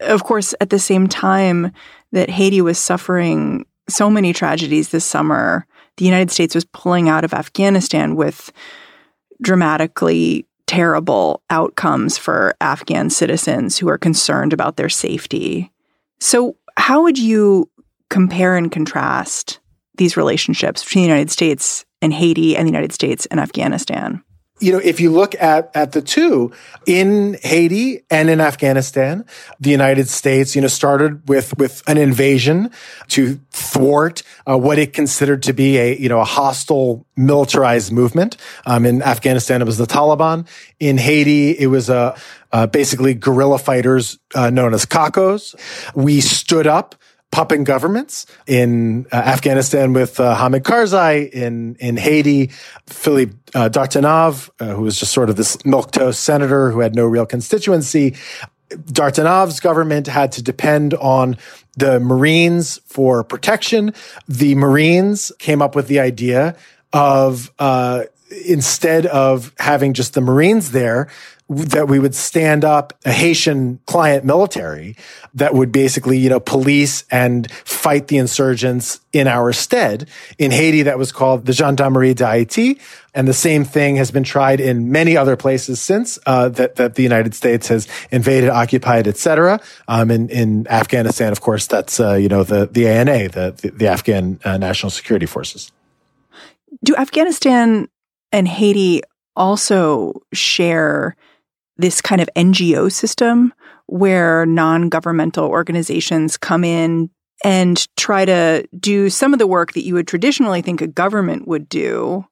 of course, at the same time that Haiti was suffering so many tragedies this summer, the United States was pulling out of Afghanistan with dramatically terrible outcomes for Afghan citizens who are concerned about their safety. So, how would you compare and contrast these relationships between the United States and Haiti and the United States and Afghanistan? You know, if you look at, at the two in Haiti and in Afghanistan, the United States, you know, started with, with an invasion to thwart uh, what it considered to be a, you know, a hostile militarized movement. Um, in Afghanistan, it was the Taliban. In Haiti, it was, uh, uh, basically guerrilla fighters, uh, known as CACOs. We stood up puppet governments in uh, Afghanistan with uh, Hamid Karzai, in in Haiti, Philippe uh, Dartiguenave, uh, who was just sort of this milquetoast senator who had no real constituency. Dartiguenave's government had to depend on the Marines for protection. The Marines came up with the idea of uh, instead of having just the Marines there, that we would stand up a Haitian client military that would basically, you know, police and fight the insurgents in our stead. In Haiti, that was called the Gendarmerie d'Haïti. And the same thing has been tried in many other places since, uh, that, that the United States has invaded, occupied, etc. Um, in, in Afghanistan, of course, that's, uh, you know, the, the ANA, the, the, the Afghan uh, National Security Forces. Do Afghanistan and Haiti also share this kind of NGO system where non governmental organizations come in and try to do some of the work that you would traditionally think a government would do.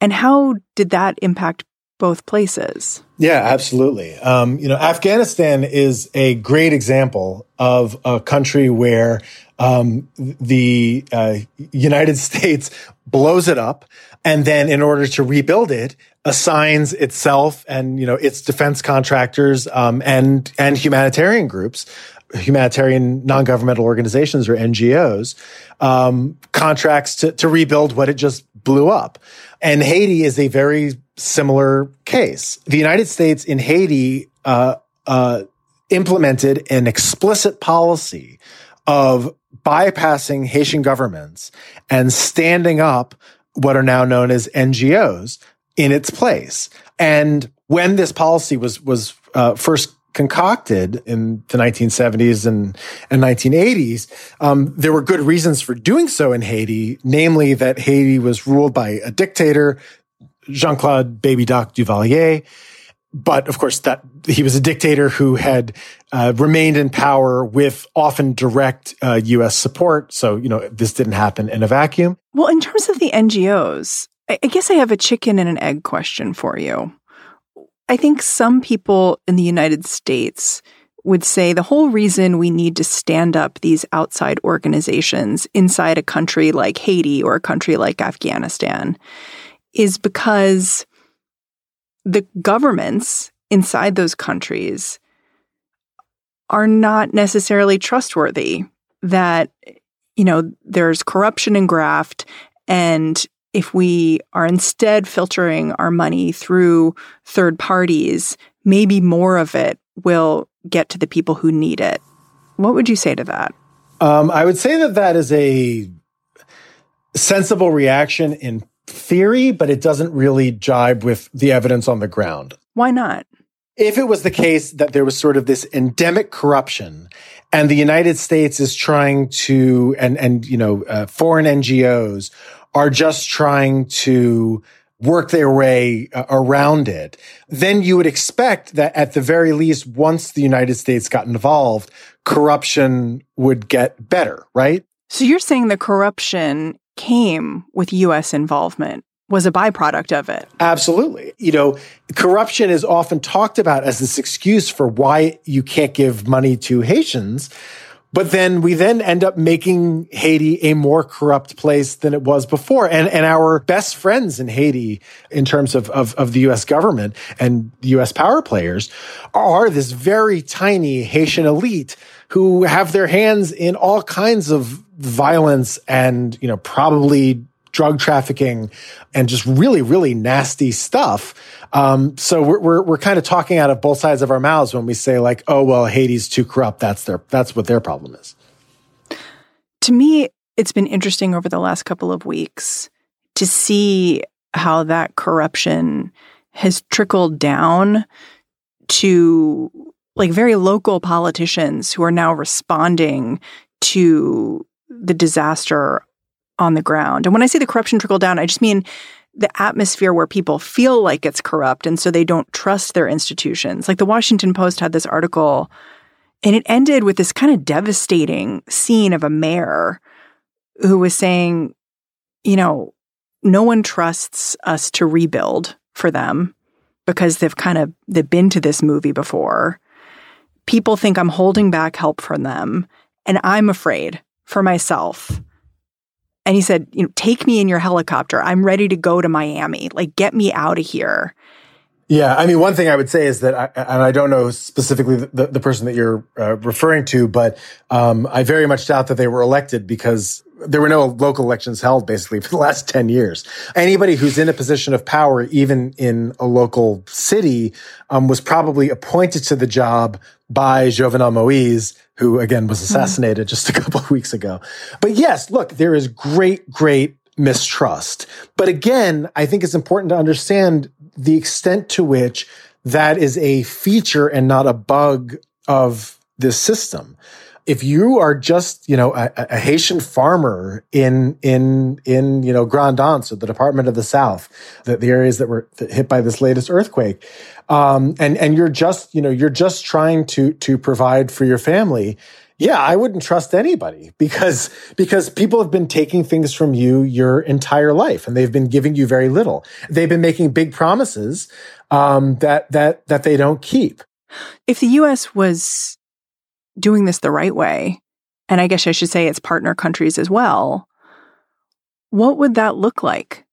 And how did that impact both places? Yeah, absolutely. Um, you know, Afghanistan is a great example of a country where um, the uh, United States blows it up, and then in order to rebuild it, assigns itself and you know its defense contractors um, and and humanitarian groups, humanitarian non-governmental organizations or NGOs, um, contracts to, to rebuild what it just blew up. And Haiti is a very similar case. The United States in Haiti uh, uh, implemented an explicit policy of bypassing Haitian governments and standing up what are now known as NGOs in its place. And when this policy was was uh, first concocted in the 1970s and, and 1980s, um, there were good reasons for doing so in Haiti, namely that Haiti was ruled by a dictator, Jean-Claude Baby Doc Duvalier. But of course, that he was a dictator who had uh, remained in power with often direct uh, U.S. support. So, you know, this didn't happen in a vacuum. Well, in terms of the NGOs, I guess I have a chicken and an egg question for you. I think some people in the United States would say the whole reason we need to stand up these outside organizations inside a country like Haiti or a country like Afghanistan is because the governments inside those countries are not necessarily trustworthy that you know there's corruption and graft and if we are instead filtering our money through third parties, maybe more of it will get to the people who need it. What would you say to that? Um, I would say that that is a sensible reaction in theory, but it doesn't really jibe with the evidence on the ground. Why not? If it was the case that there was sort of this endemic corruption and the United States is trying to, and, and, you know, uh, foreign NGOs are just trying to work their way uh, around it, then you would expect that at the very least, once the United States got involved, corruption would get better, right? So you're saying the corruption came with U.S. involvement was a byproduct of it. Absolutely. You know, corruption is often talked about as this excuse for why you can't give money to Haitians. But then we then end up making Haiti a more corrupt place than it was before. And, and our best friends in Haiti, in terms of, of, of the US government and US power players, are this very tiny Haitian elite who have their hands in all kinds of violence and, you know, probably drug trafficking and just really, really nasty stuff. Um, so we're, we're, we're kind of talking out of both sides of our mouths when we say like, oh, well, Haiti's too corrupt. That's their, that's what their problem is. To me, it's been interesting over the last couple of weeks to see how that corruption has trickled down to like very local politicians who are now responding to the disaster on the ground. And when I say the corruption trickle down, I just mean the atmosphere where people feel like it's corrupt and so they don't trust their institutions. Like the Washington Post had this article and it ended with this kind of devastating scene of a mayor who was saying, you know, no one trusts us to rebuild for them because they've kind of they've been to this movie before. People think I'm holding back help from them and I'm afraid for myself and he said, you know, take me in your helicopter. I'm ready to go to Miami. Like, get me out of here. Yeah, I mean, one thing I would say is that, I, and I don't know specifically the, the person that you're uh, referring to, but um, I very much doubt that they were elected because there were no local elections held basically for the last 10 years. Anybody who's in a position of power, even in a local city, um, was probably appointed to the job by Jovenel Moise, who again was hmm. assassinated just a couple of weeks ago. But yes, look, there is great, great mistrust. But again, I think it's important to understand the extent to which that is a feature and not a bug of this system. If you are just, you know, a, a Haitian farmer in, in, in, you know, Grand Anse or the Department of the South, the, the areas that were hit by this latest earthquake, um, and and you're just you know you're just trying to to provide for your family yeah i wouldn't trust anybody because because people have been taking things from you your entire life and they've been giving you very little. They've been making big promises um, that that that they don't keep. If the us was doing this the right way and i guess i should say its partner countries as well what would that look like?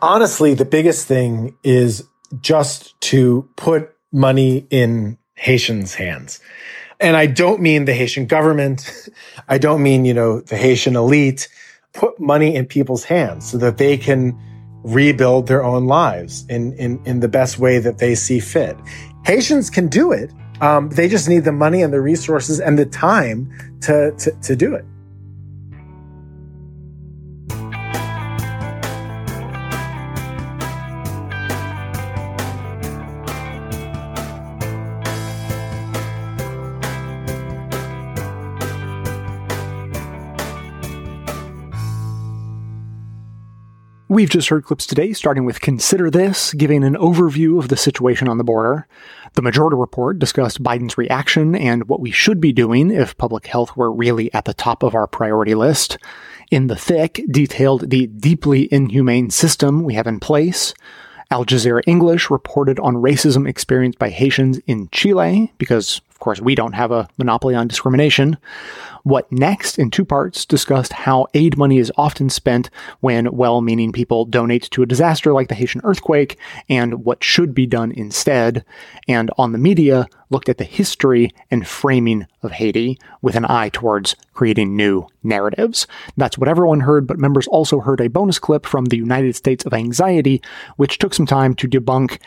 Honestly the biggest thing is just to put money in Haitians' hands. And I don't mean the Haitian government. I don't mean, you know, the Haitian elite. Put money in people's hands so that they can rebuild their own lives in, in, in the best way that they see fit. Haitians can do it. Um, they just need the money and the resources and the time to, to, to do it. We've just heard clips today, starting with Consider This, giving an overview of the situation on the border. The Majority Report discussed Biden's reaction and what we should be doing if public health were really at the top of our priority list. In the Thick detailed the deeply inhumane system we have in place. Al Jazeera English reported on racism experienced by Haitians in Chile, because, of course, we don't have a monopoly on discrimination. What Next, in two parts, discussed how aid money is often spent when well meaning people donate to a disaster like the Haitian earthquake and what should be done instead. And on the media, looked at the history and framing of Haiti with an eye towards creating new narratives. That's what everyone heard, but members also heard a bonus clip from the United States of Anxiety, which took some time to debunk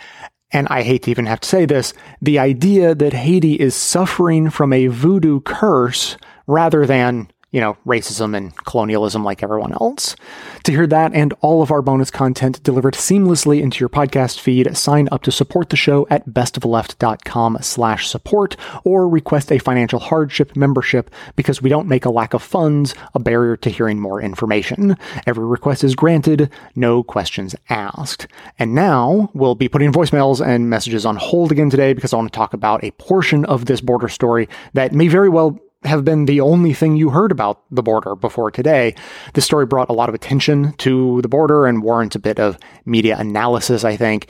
and I hate to even have to say this, the idea that Haiti is suffering from a voodoo curse rather than you know, racism and colonialism like everyone else. To hear that and all of our bonus content delivered seamlessly into your podcast feed, sign up to support the show at bestoftheleft.com slash support or request a financial hardship membership because we don't make a lack of funds a barrier to hearing more information. Every request is granted, no questions asked. And now we'll be putting voicemails and messages on hold again today because I want to talk about a portion of this border story that may very well have been the only thing you heard about the border before today. This story brought a lot of attention to the border and warrants a bit of media analysis, I think.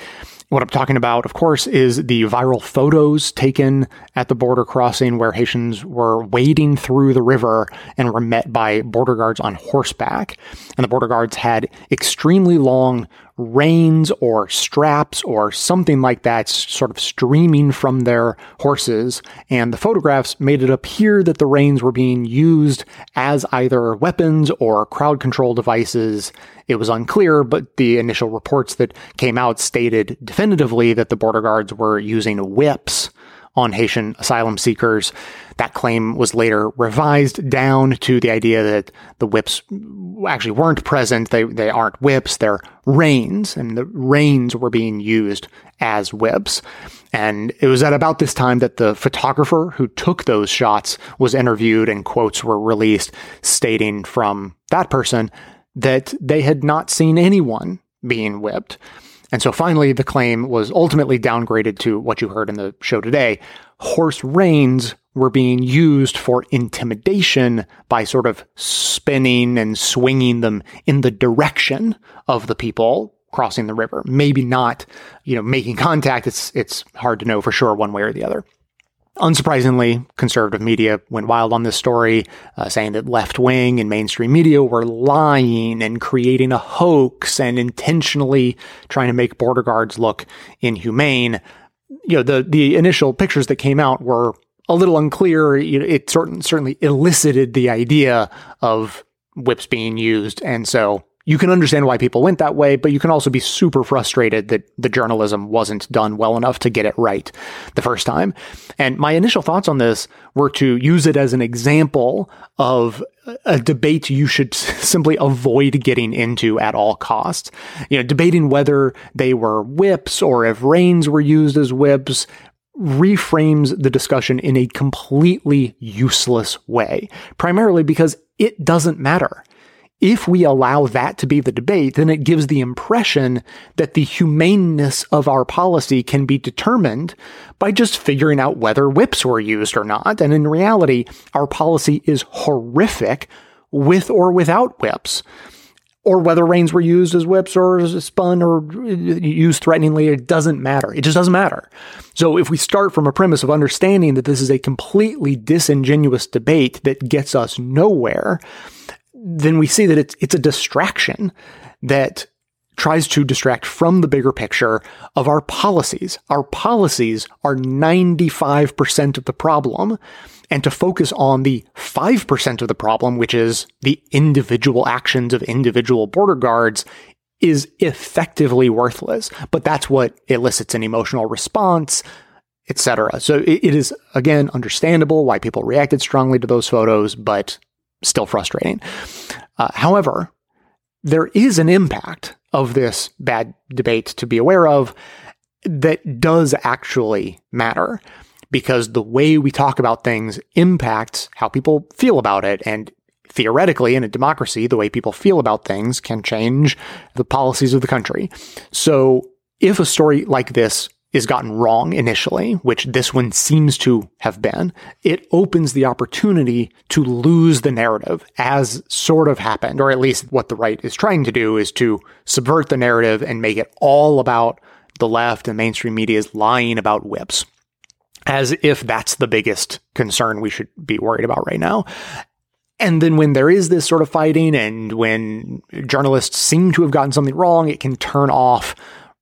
What I'm talking about, of course, is the viral photos taken at the border crossing where Haitians were wading through the river and were met by border guards on horseback. And the border guards had extremely long reins or straps or something like that sort of streaming from their horses. And the photographs made it appear that the reins were being used as either weapons or crowd control devices. It was unclear, but the initial reports that came out stated definitively that the border guards were using whips on Haitian asylum seekers. That claim was later revised down to the idea that the whips actually weren't present. They, they aren't whips, they're reins, and the reins were being used as whips. And it was at about this time that the photographer who took those shots was interviewed and quotes were released stating from that person that they had not seen anyone being whipped. And so finally, the claim was ultimately downgraded to what you heard in the show today. Horse reins were being used for intimidation by sort of spinning and swinging them in the direction of the people crossing the river. Maybe not, you know, making contact. It's, it's hard to know for sure one way or the other. Unsurprisingly, conservative media went wild on this story, uh, saying that left wing and mainstream media were lying and creating a hoax and intentionally trying to make border guards look inhumane. You know, the, the initial pictures that came out were a little unclear. It certain, certainly elicited the idea of whips being used. And so you can understand why people went that way, but you can also be super frustrated that the journalism wasn't done well enough to get it right the first time. And my initial thoughts on this were to use it as an example of a debate you should simply avoid getting into at all costs. You know, debating whether they were whips or if reins were used as whips reframes the discussion in a completely useless way, primarily because it doesn't matter. If we allow that to be the debate, then it gives the impression that the humaneness of our policy can be determined by just figuring out whether whips were used or not. And in reality, our policy is horrific with or without whips. Or whether reins were used as whips or spun or used threateningly, it doesn't matter. It just doesn't matter. So if we start from a premise of understanding that this is a completely disingenuous debate that gets us nowhere, then we see that it's it's a distraction that tries to distract from the bigger picture of our policies. Our policies are 95% of the problem. And to focus on the 5% of the problem, which is the individual actions of individual border guards, is effectively worthless. But that's what elicits an emotional response, etc. So it, is, again, understandable why people reacted strongly to those photos, but still frustrating. Uh, however, there is an impact of this bad debate to be aware of that does actually matter because the way we talk about things impacts how people feel about it. And theoretically, in a democracy, the way people feel about things can change the policies of the country. So if a story like this is gotten wrong initially, which this one seems to have been, it opens the opportunity to lose the narrative as sort of happened, or at least what the right is trying to do is to subvert the narrative and make it all about the left and mainstream media is lying about whips. As if that's the biggest concern we should be worried about right now. And then when there is this sort of fighting and when journalists seem to have gotten something wrong, it can turn off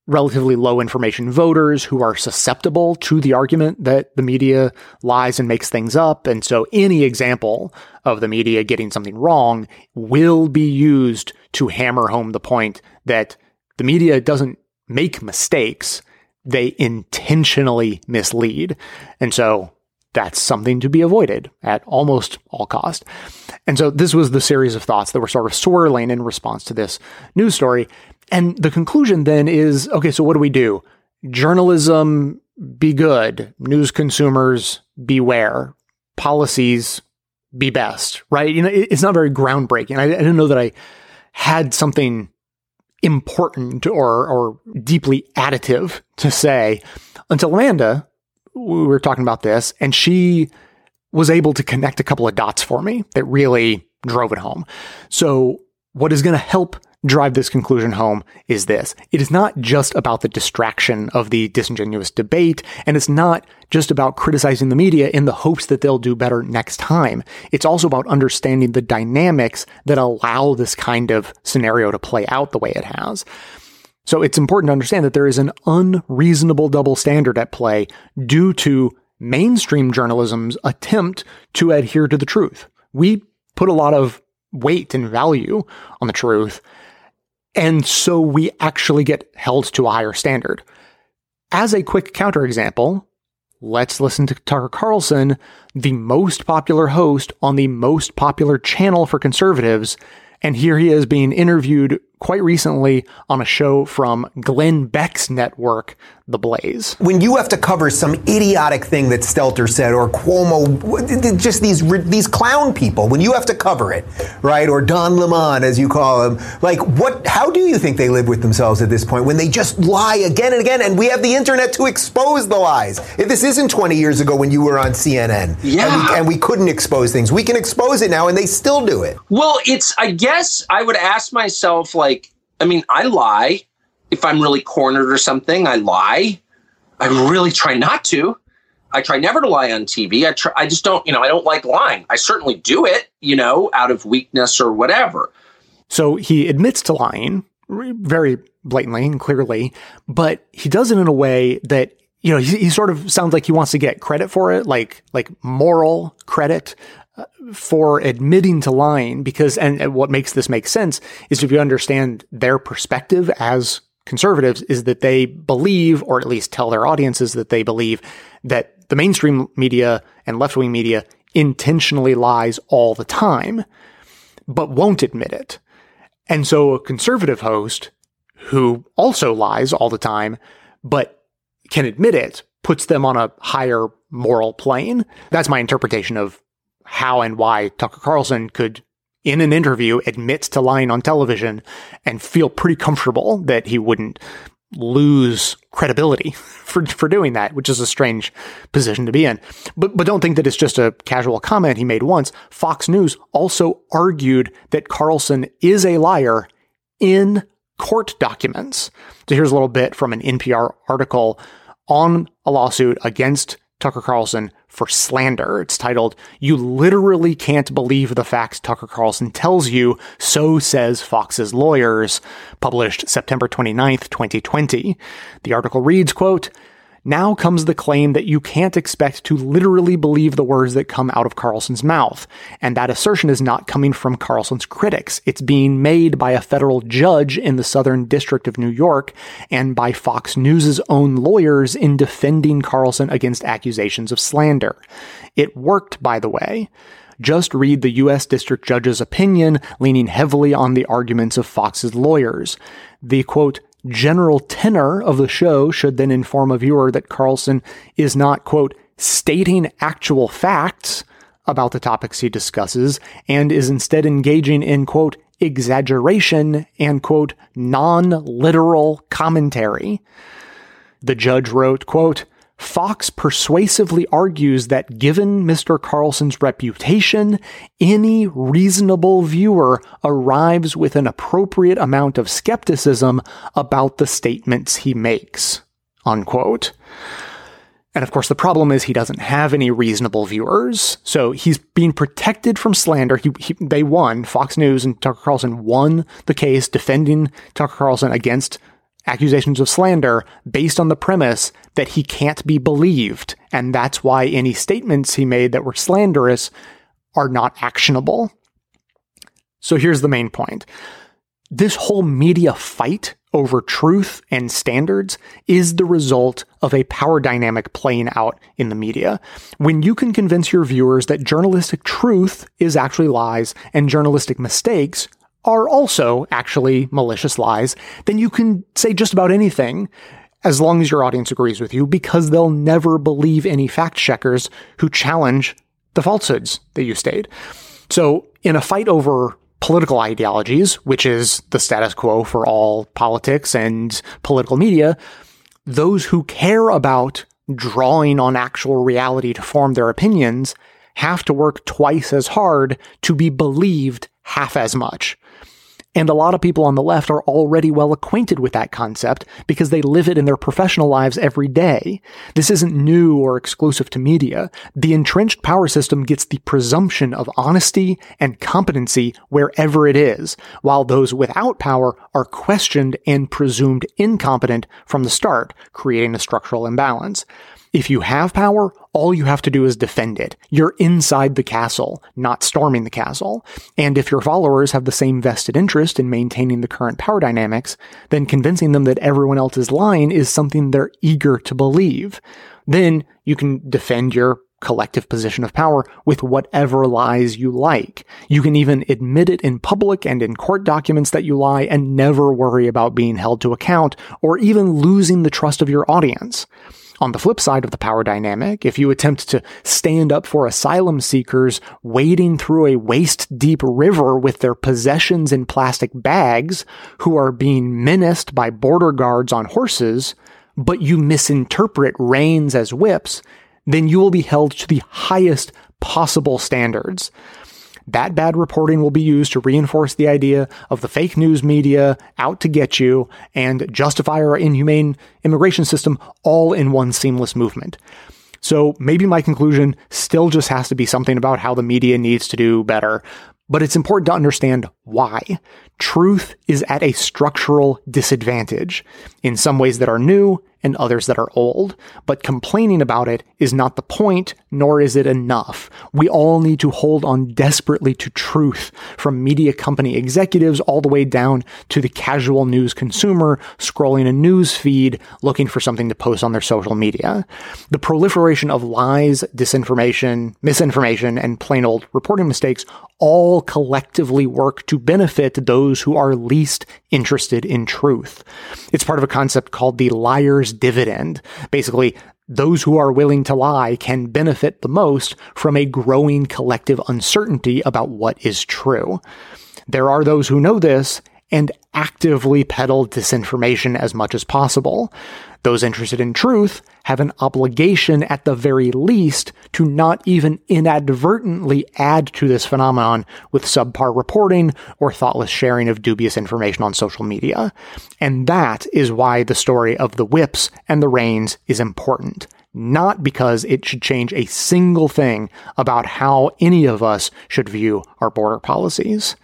relatively low information voters who are susceptible to the argument that the media lies and makes things up. And so any example of the media getting something wrong will be used to hammer home the point that the media doesn't make mistakes. They intentionally mislead. And so that's something to be avoided at almost all cost. And so this was the series of thoughts that were sort of swirling in response to this news story. And the conclusion then is okay, so what do we do? Journalism, be good. News consumers, beware. Policies, be best, right? You know, it's not very groundbreaking. I, I didn't know that I had something important or, or deeply additive to say until Amanda, we were talking about this, and she was able to connect a couple of dots for me that really drove it home. So, what is going to help drive this conclusion home is this. It is not just about the distraction of the disingenuous debate, and it's not just about criticizing the media in the hopes that they'll do better next time. It's also about understanding the dynamics that allow this kind of scenario to play out the way it has. So it's important to understand that there is an unreasonable double standard at play due to mainstream journalism's attempt to adhere to the truth. We put a lot of weight and value on the truth, and so we actually get held to a higher standard. As a quick counterexample, let's listen to Tucker Carlson, the most popular host on the most popular channel for conservatives. And here he is being interviewed quite recently on a show from Glenn Beck's network, The Blaze. When you have to cover some idiotic thing that Stelter said or Cuomo, just these these clown people, when you have to cover it, right? Or Don Lemon, as you call him, like what? How do you think they live with themselves at this point when they just lie again and again? And we have the internet to expose the lies. If this isn't 20 years ago when you were on CNN, yeah, and we, and we couldn't expose things, we can expose it now, and they still do it. Well, it's. I guess I would ask myself like I mean, I lie. If I'm really cornered or something, I lie. I really try not to. I try never to lie on TV. I try, I just don't, you know, I don't like lying. I certainly do it, you know, out of weakness or whatever. So he admits to lying very blatantly and clearly, but he does it in a way that you know he, he sort of sounds like he wants to get credit for it, like like moral credit for admitting to lying because, and what makes this make sense is if you understand their perspective as conservatives is that they believe, or at least tell their audiences that they believe that the mainstream media and left wing media intentionally lies all the time, but won't admit it. And so a conservative host who also lies all the time, but can admit it, puts them on a higher moral plane. That's my interpretation of how and why Tucker Carlson could, in an interview, admit to lying on television and feel pretty comfortable that he wouldn't lose credibility for for doing that, which is a strange position to be in. But but don't think that it's just a casual comment he made once. Fox News also argued that Carlson is a liar in court documents. So here's a little bit from an NPR article on a lawsuit against Tucker Carlson for slander. It's titled, You Literally Can't Believe the Facts Tucker Carlson Tells You, So Says Fox's Lawyers, published September 29th, 2020. The article reads, quote, now comes the claim that you can't expect to literally believe the words that come out of Carlson's mouth. And that assertion is not coming from Carlson's critics. It's being made by a federal judge in the Southern District of New York and by Fox News' own lawyers in defending Carlson against accusations of slander. It worked, by the way. Just read the U.S. District Judge's opinion, leaning heavily on the arguments of Fox's lawyers. The quote, general tenor of the show should then inform a viewer that Carlson is not, quote, stating actual facts about the topics he discusses and is instead engaging in, quote, exaggeration and, quote, non literal commentary. The judge wrote, quote, Fox persuasively argues that given Mr. Carlson's reputation, any reasonable viewer arrives with an appropriate amount of skepticism about the statements he makes. Unquote. And of course, the problem is he doesn't have any reasonable viewers. So he's being protected from slander. He, he, they won. Fox News and Tucker Carlson won the case defending Tucker Carlson against accusations of slander based on the premise that he can't be believed. And that's why any statements he made that were slanderous are not actionable. So here's the main point. This whole media fight over truth and standards is the result of a power dynamic playing out in the media. When you can convince your viewers that journalistic truth is actually lies and journalistic mistakes are also actually malicious lies, then you can say just about anything as long as your audience agrees with you because they'll never believe any fact checkers who challenge the falsehoods that you state. So in a fight over political ideologies, which is the status quo for all politics and political media, those who care about drawing on actual reality to form their opinions have to work twice as hard to be believed half as much. And a lot of people on the left are already well acquainted with that concept because they live it in their professional lives every day. This isn't new or exclusive to media. The entrenched power system gets the presumption of honesty and competency wherever it is, while those without power are questioned and presumed incompetent from the start, creating a structural imbalance. If you have power, all you have to do is defend it. You're inside the castle, not storming the castle. And if your followers have the same vested interest in maintaining the current power dynamics, then convincing them that everyone else is lying is something they're eager to believe. Then you can defend your collective position of power with whatever lies you like. You can even admit it in public and in court documents that you lie and never worry about being held to account or even losing the trust of your audience. On the flip side of the power dynamic, if you attempt to stand up for asylum seekers wading through a waist deep river with their possessions in plastic bags who are being menaced by border guards on horses, but you misinterpret reins as whips, then you will be held to the highest possible standards. That bad reporting will be used to reinforce the idea of the fake news media out to get you and justify our inhumane immigration system all in one seamless movement. So maybe my conclusion still just has to be something about how the media needs to do better, but it's important to understand why. Truth is at a structural disadvantage in some ways that are new and others that are old. But complaining about it is not the point, nor is it enough. We all need to hold on desperately to truth from media company executives all the way down to the casual news consumer scrolling a news feed looking for something to post on their social media. The proliferation of lies, disinformation, misinformation, and plain old reporting mistakes all collectively work to benefit those who are least interested in truth. It's part of a concept called the liar's dividend. Basically, those who are willing to lie can benefit the most from a growing collective uncertainty about what is true. There are those who know this and actively peddle disinformation as much as possible. Those interested in truth have an obligation at the very least to not even inadvertently add to this phenomenon with subpar reporting or thoughtless sharing of dubious information on social media. And that is why the story of the whips and the reins is important. Not because it should change a single thing about how any of us should view our border policies.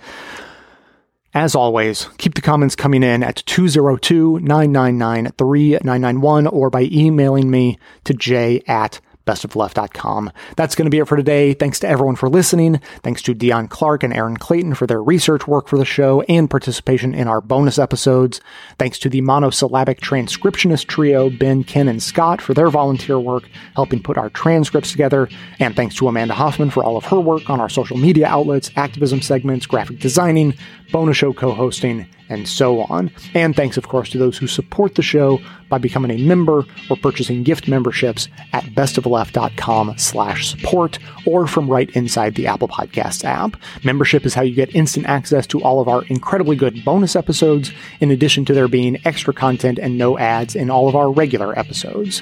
As always, keep the comments coming in at 202 999 3991 or by emailing me to j at bestofleft.com. That's going to be it for today. Thanks to everyone for listening. Thanks to Dion Clark and Erin Clayton for their research work for the show and participation in our bonus episodes. Thanks to the monosyllabic transcriptionist trio, Ben, Ken, and Scott, for their volunteer work helping put our transcripts together. And thanks to Amanda Hoffman for all of her work on our social media outlets, activism segments, graphic designing, bonus show co-hosting, and so on. And thanks, of course, to those who support the show by becoming a member or purchasing gift memberships at bestofleft.com slash support or from right inside the Apple Podcasts app. Membership is how you get instant access to all of our incredibly good bonus episodes, in addition to there being extra content and no ads in all of our regular episodes.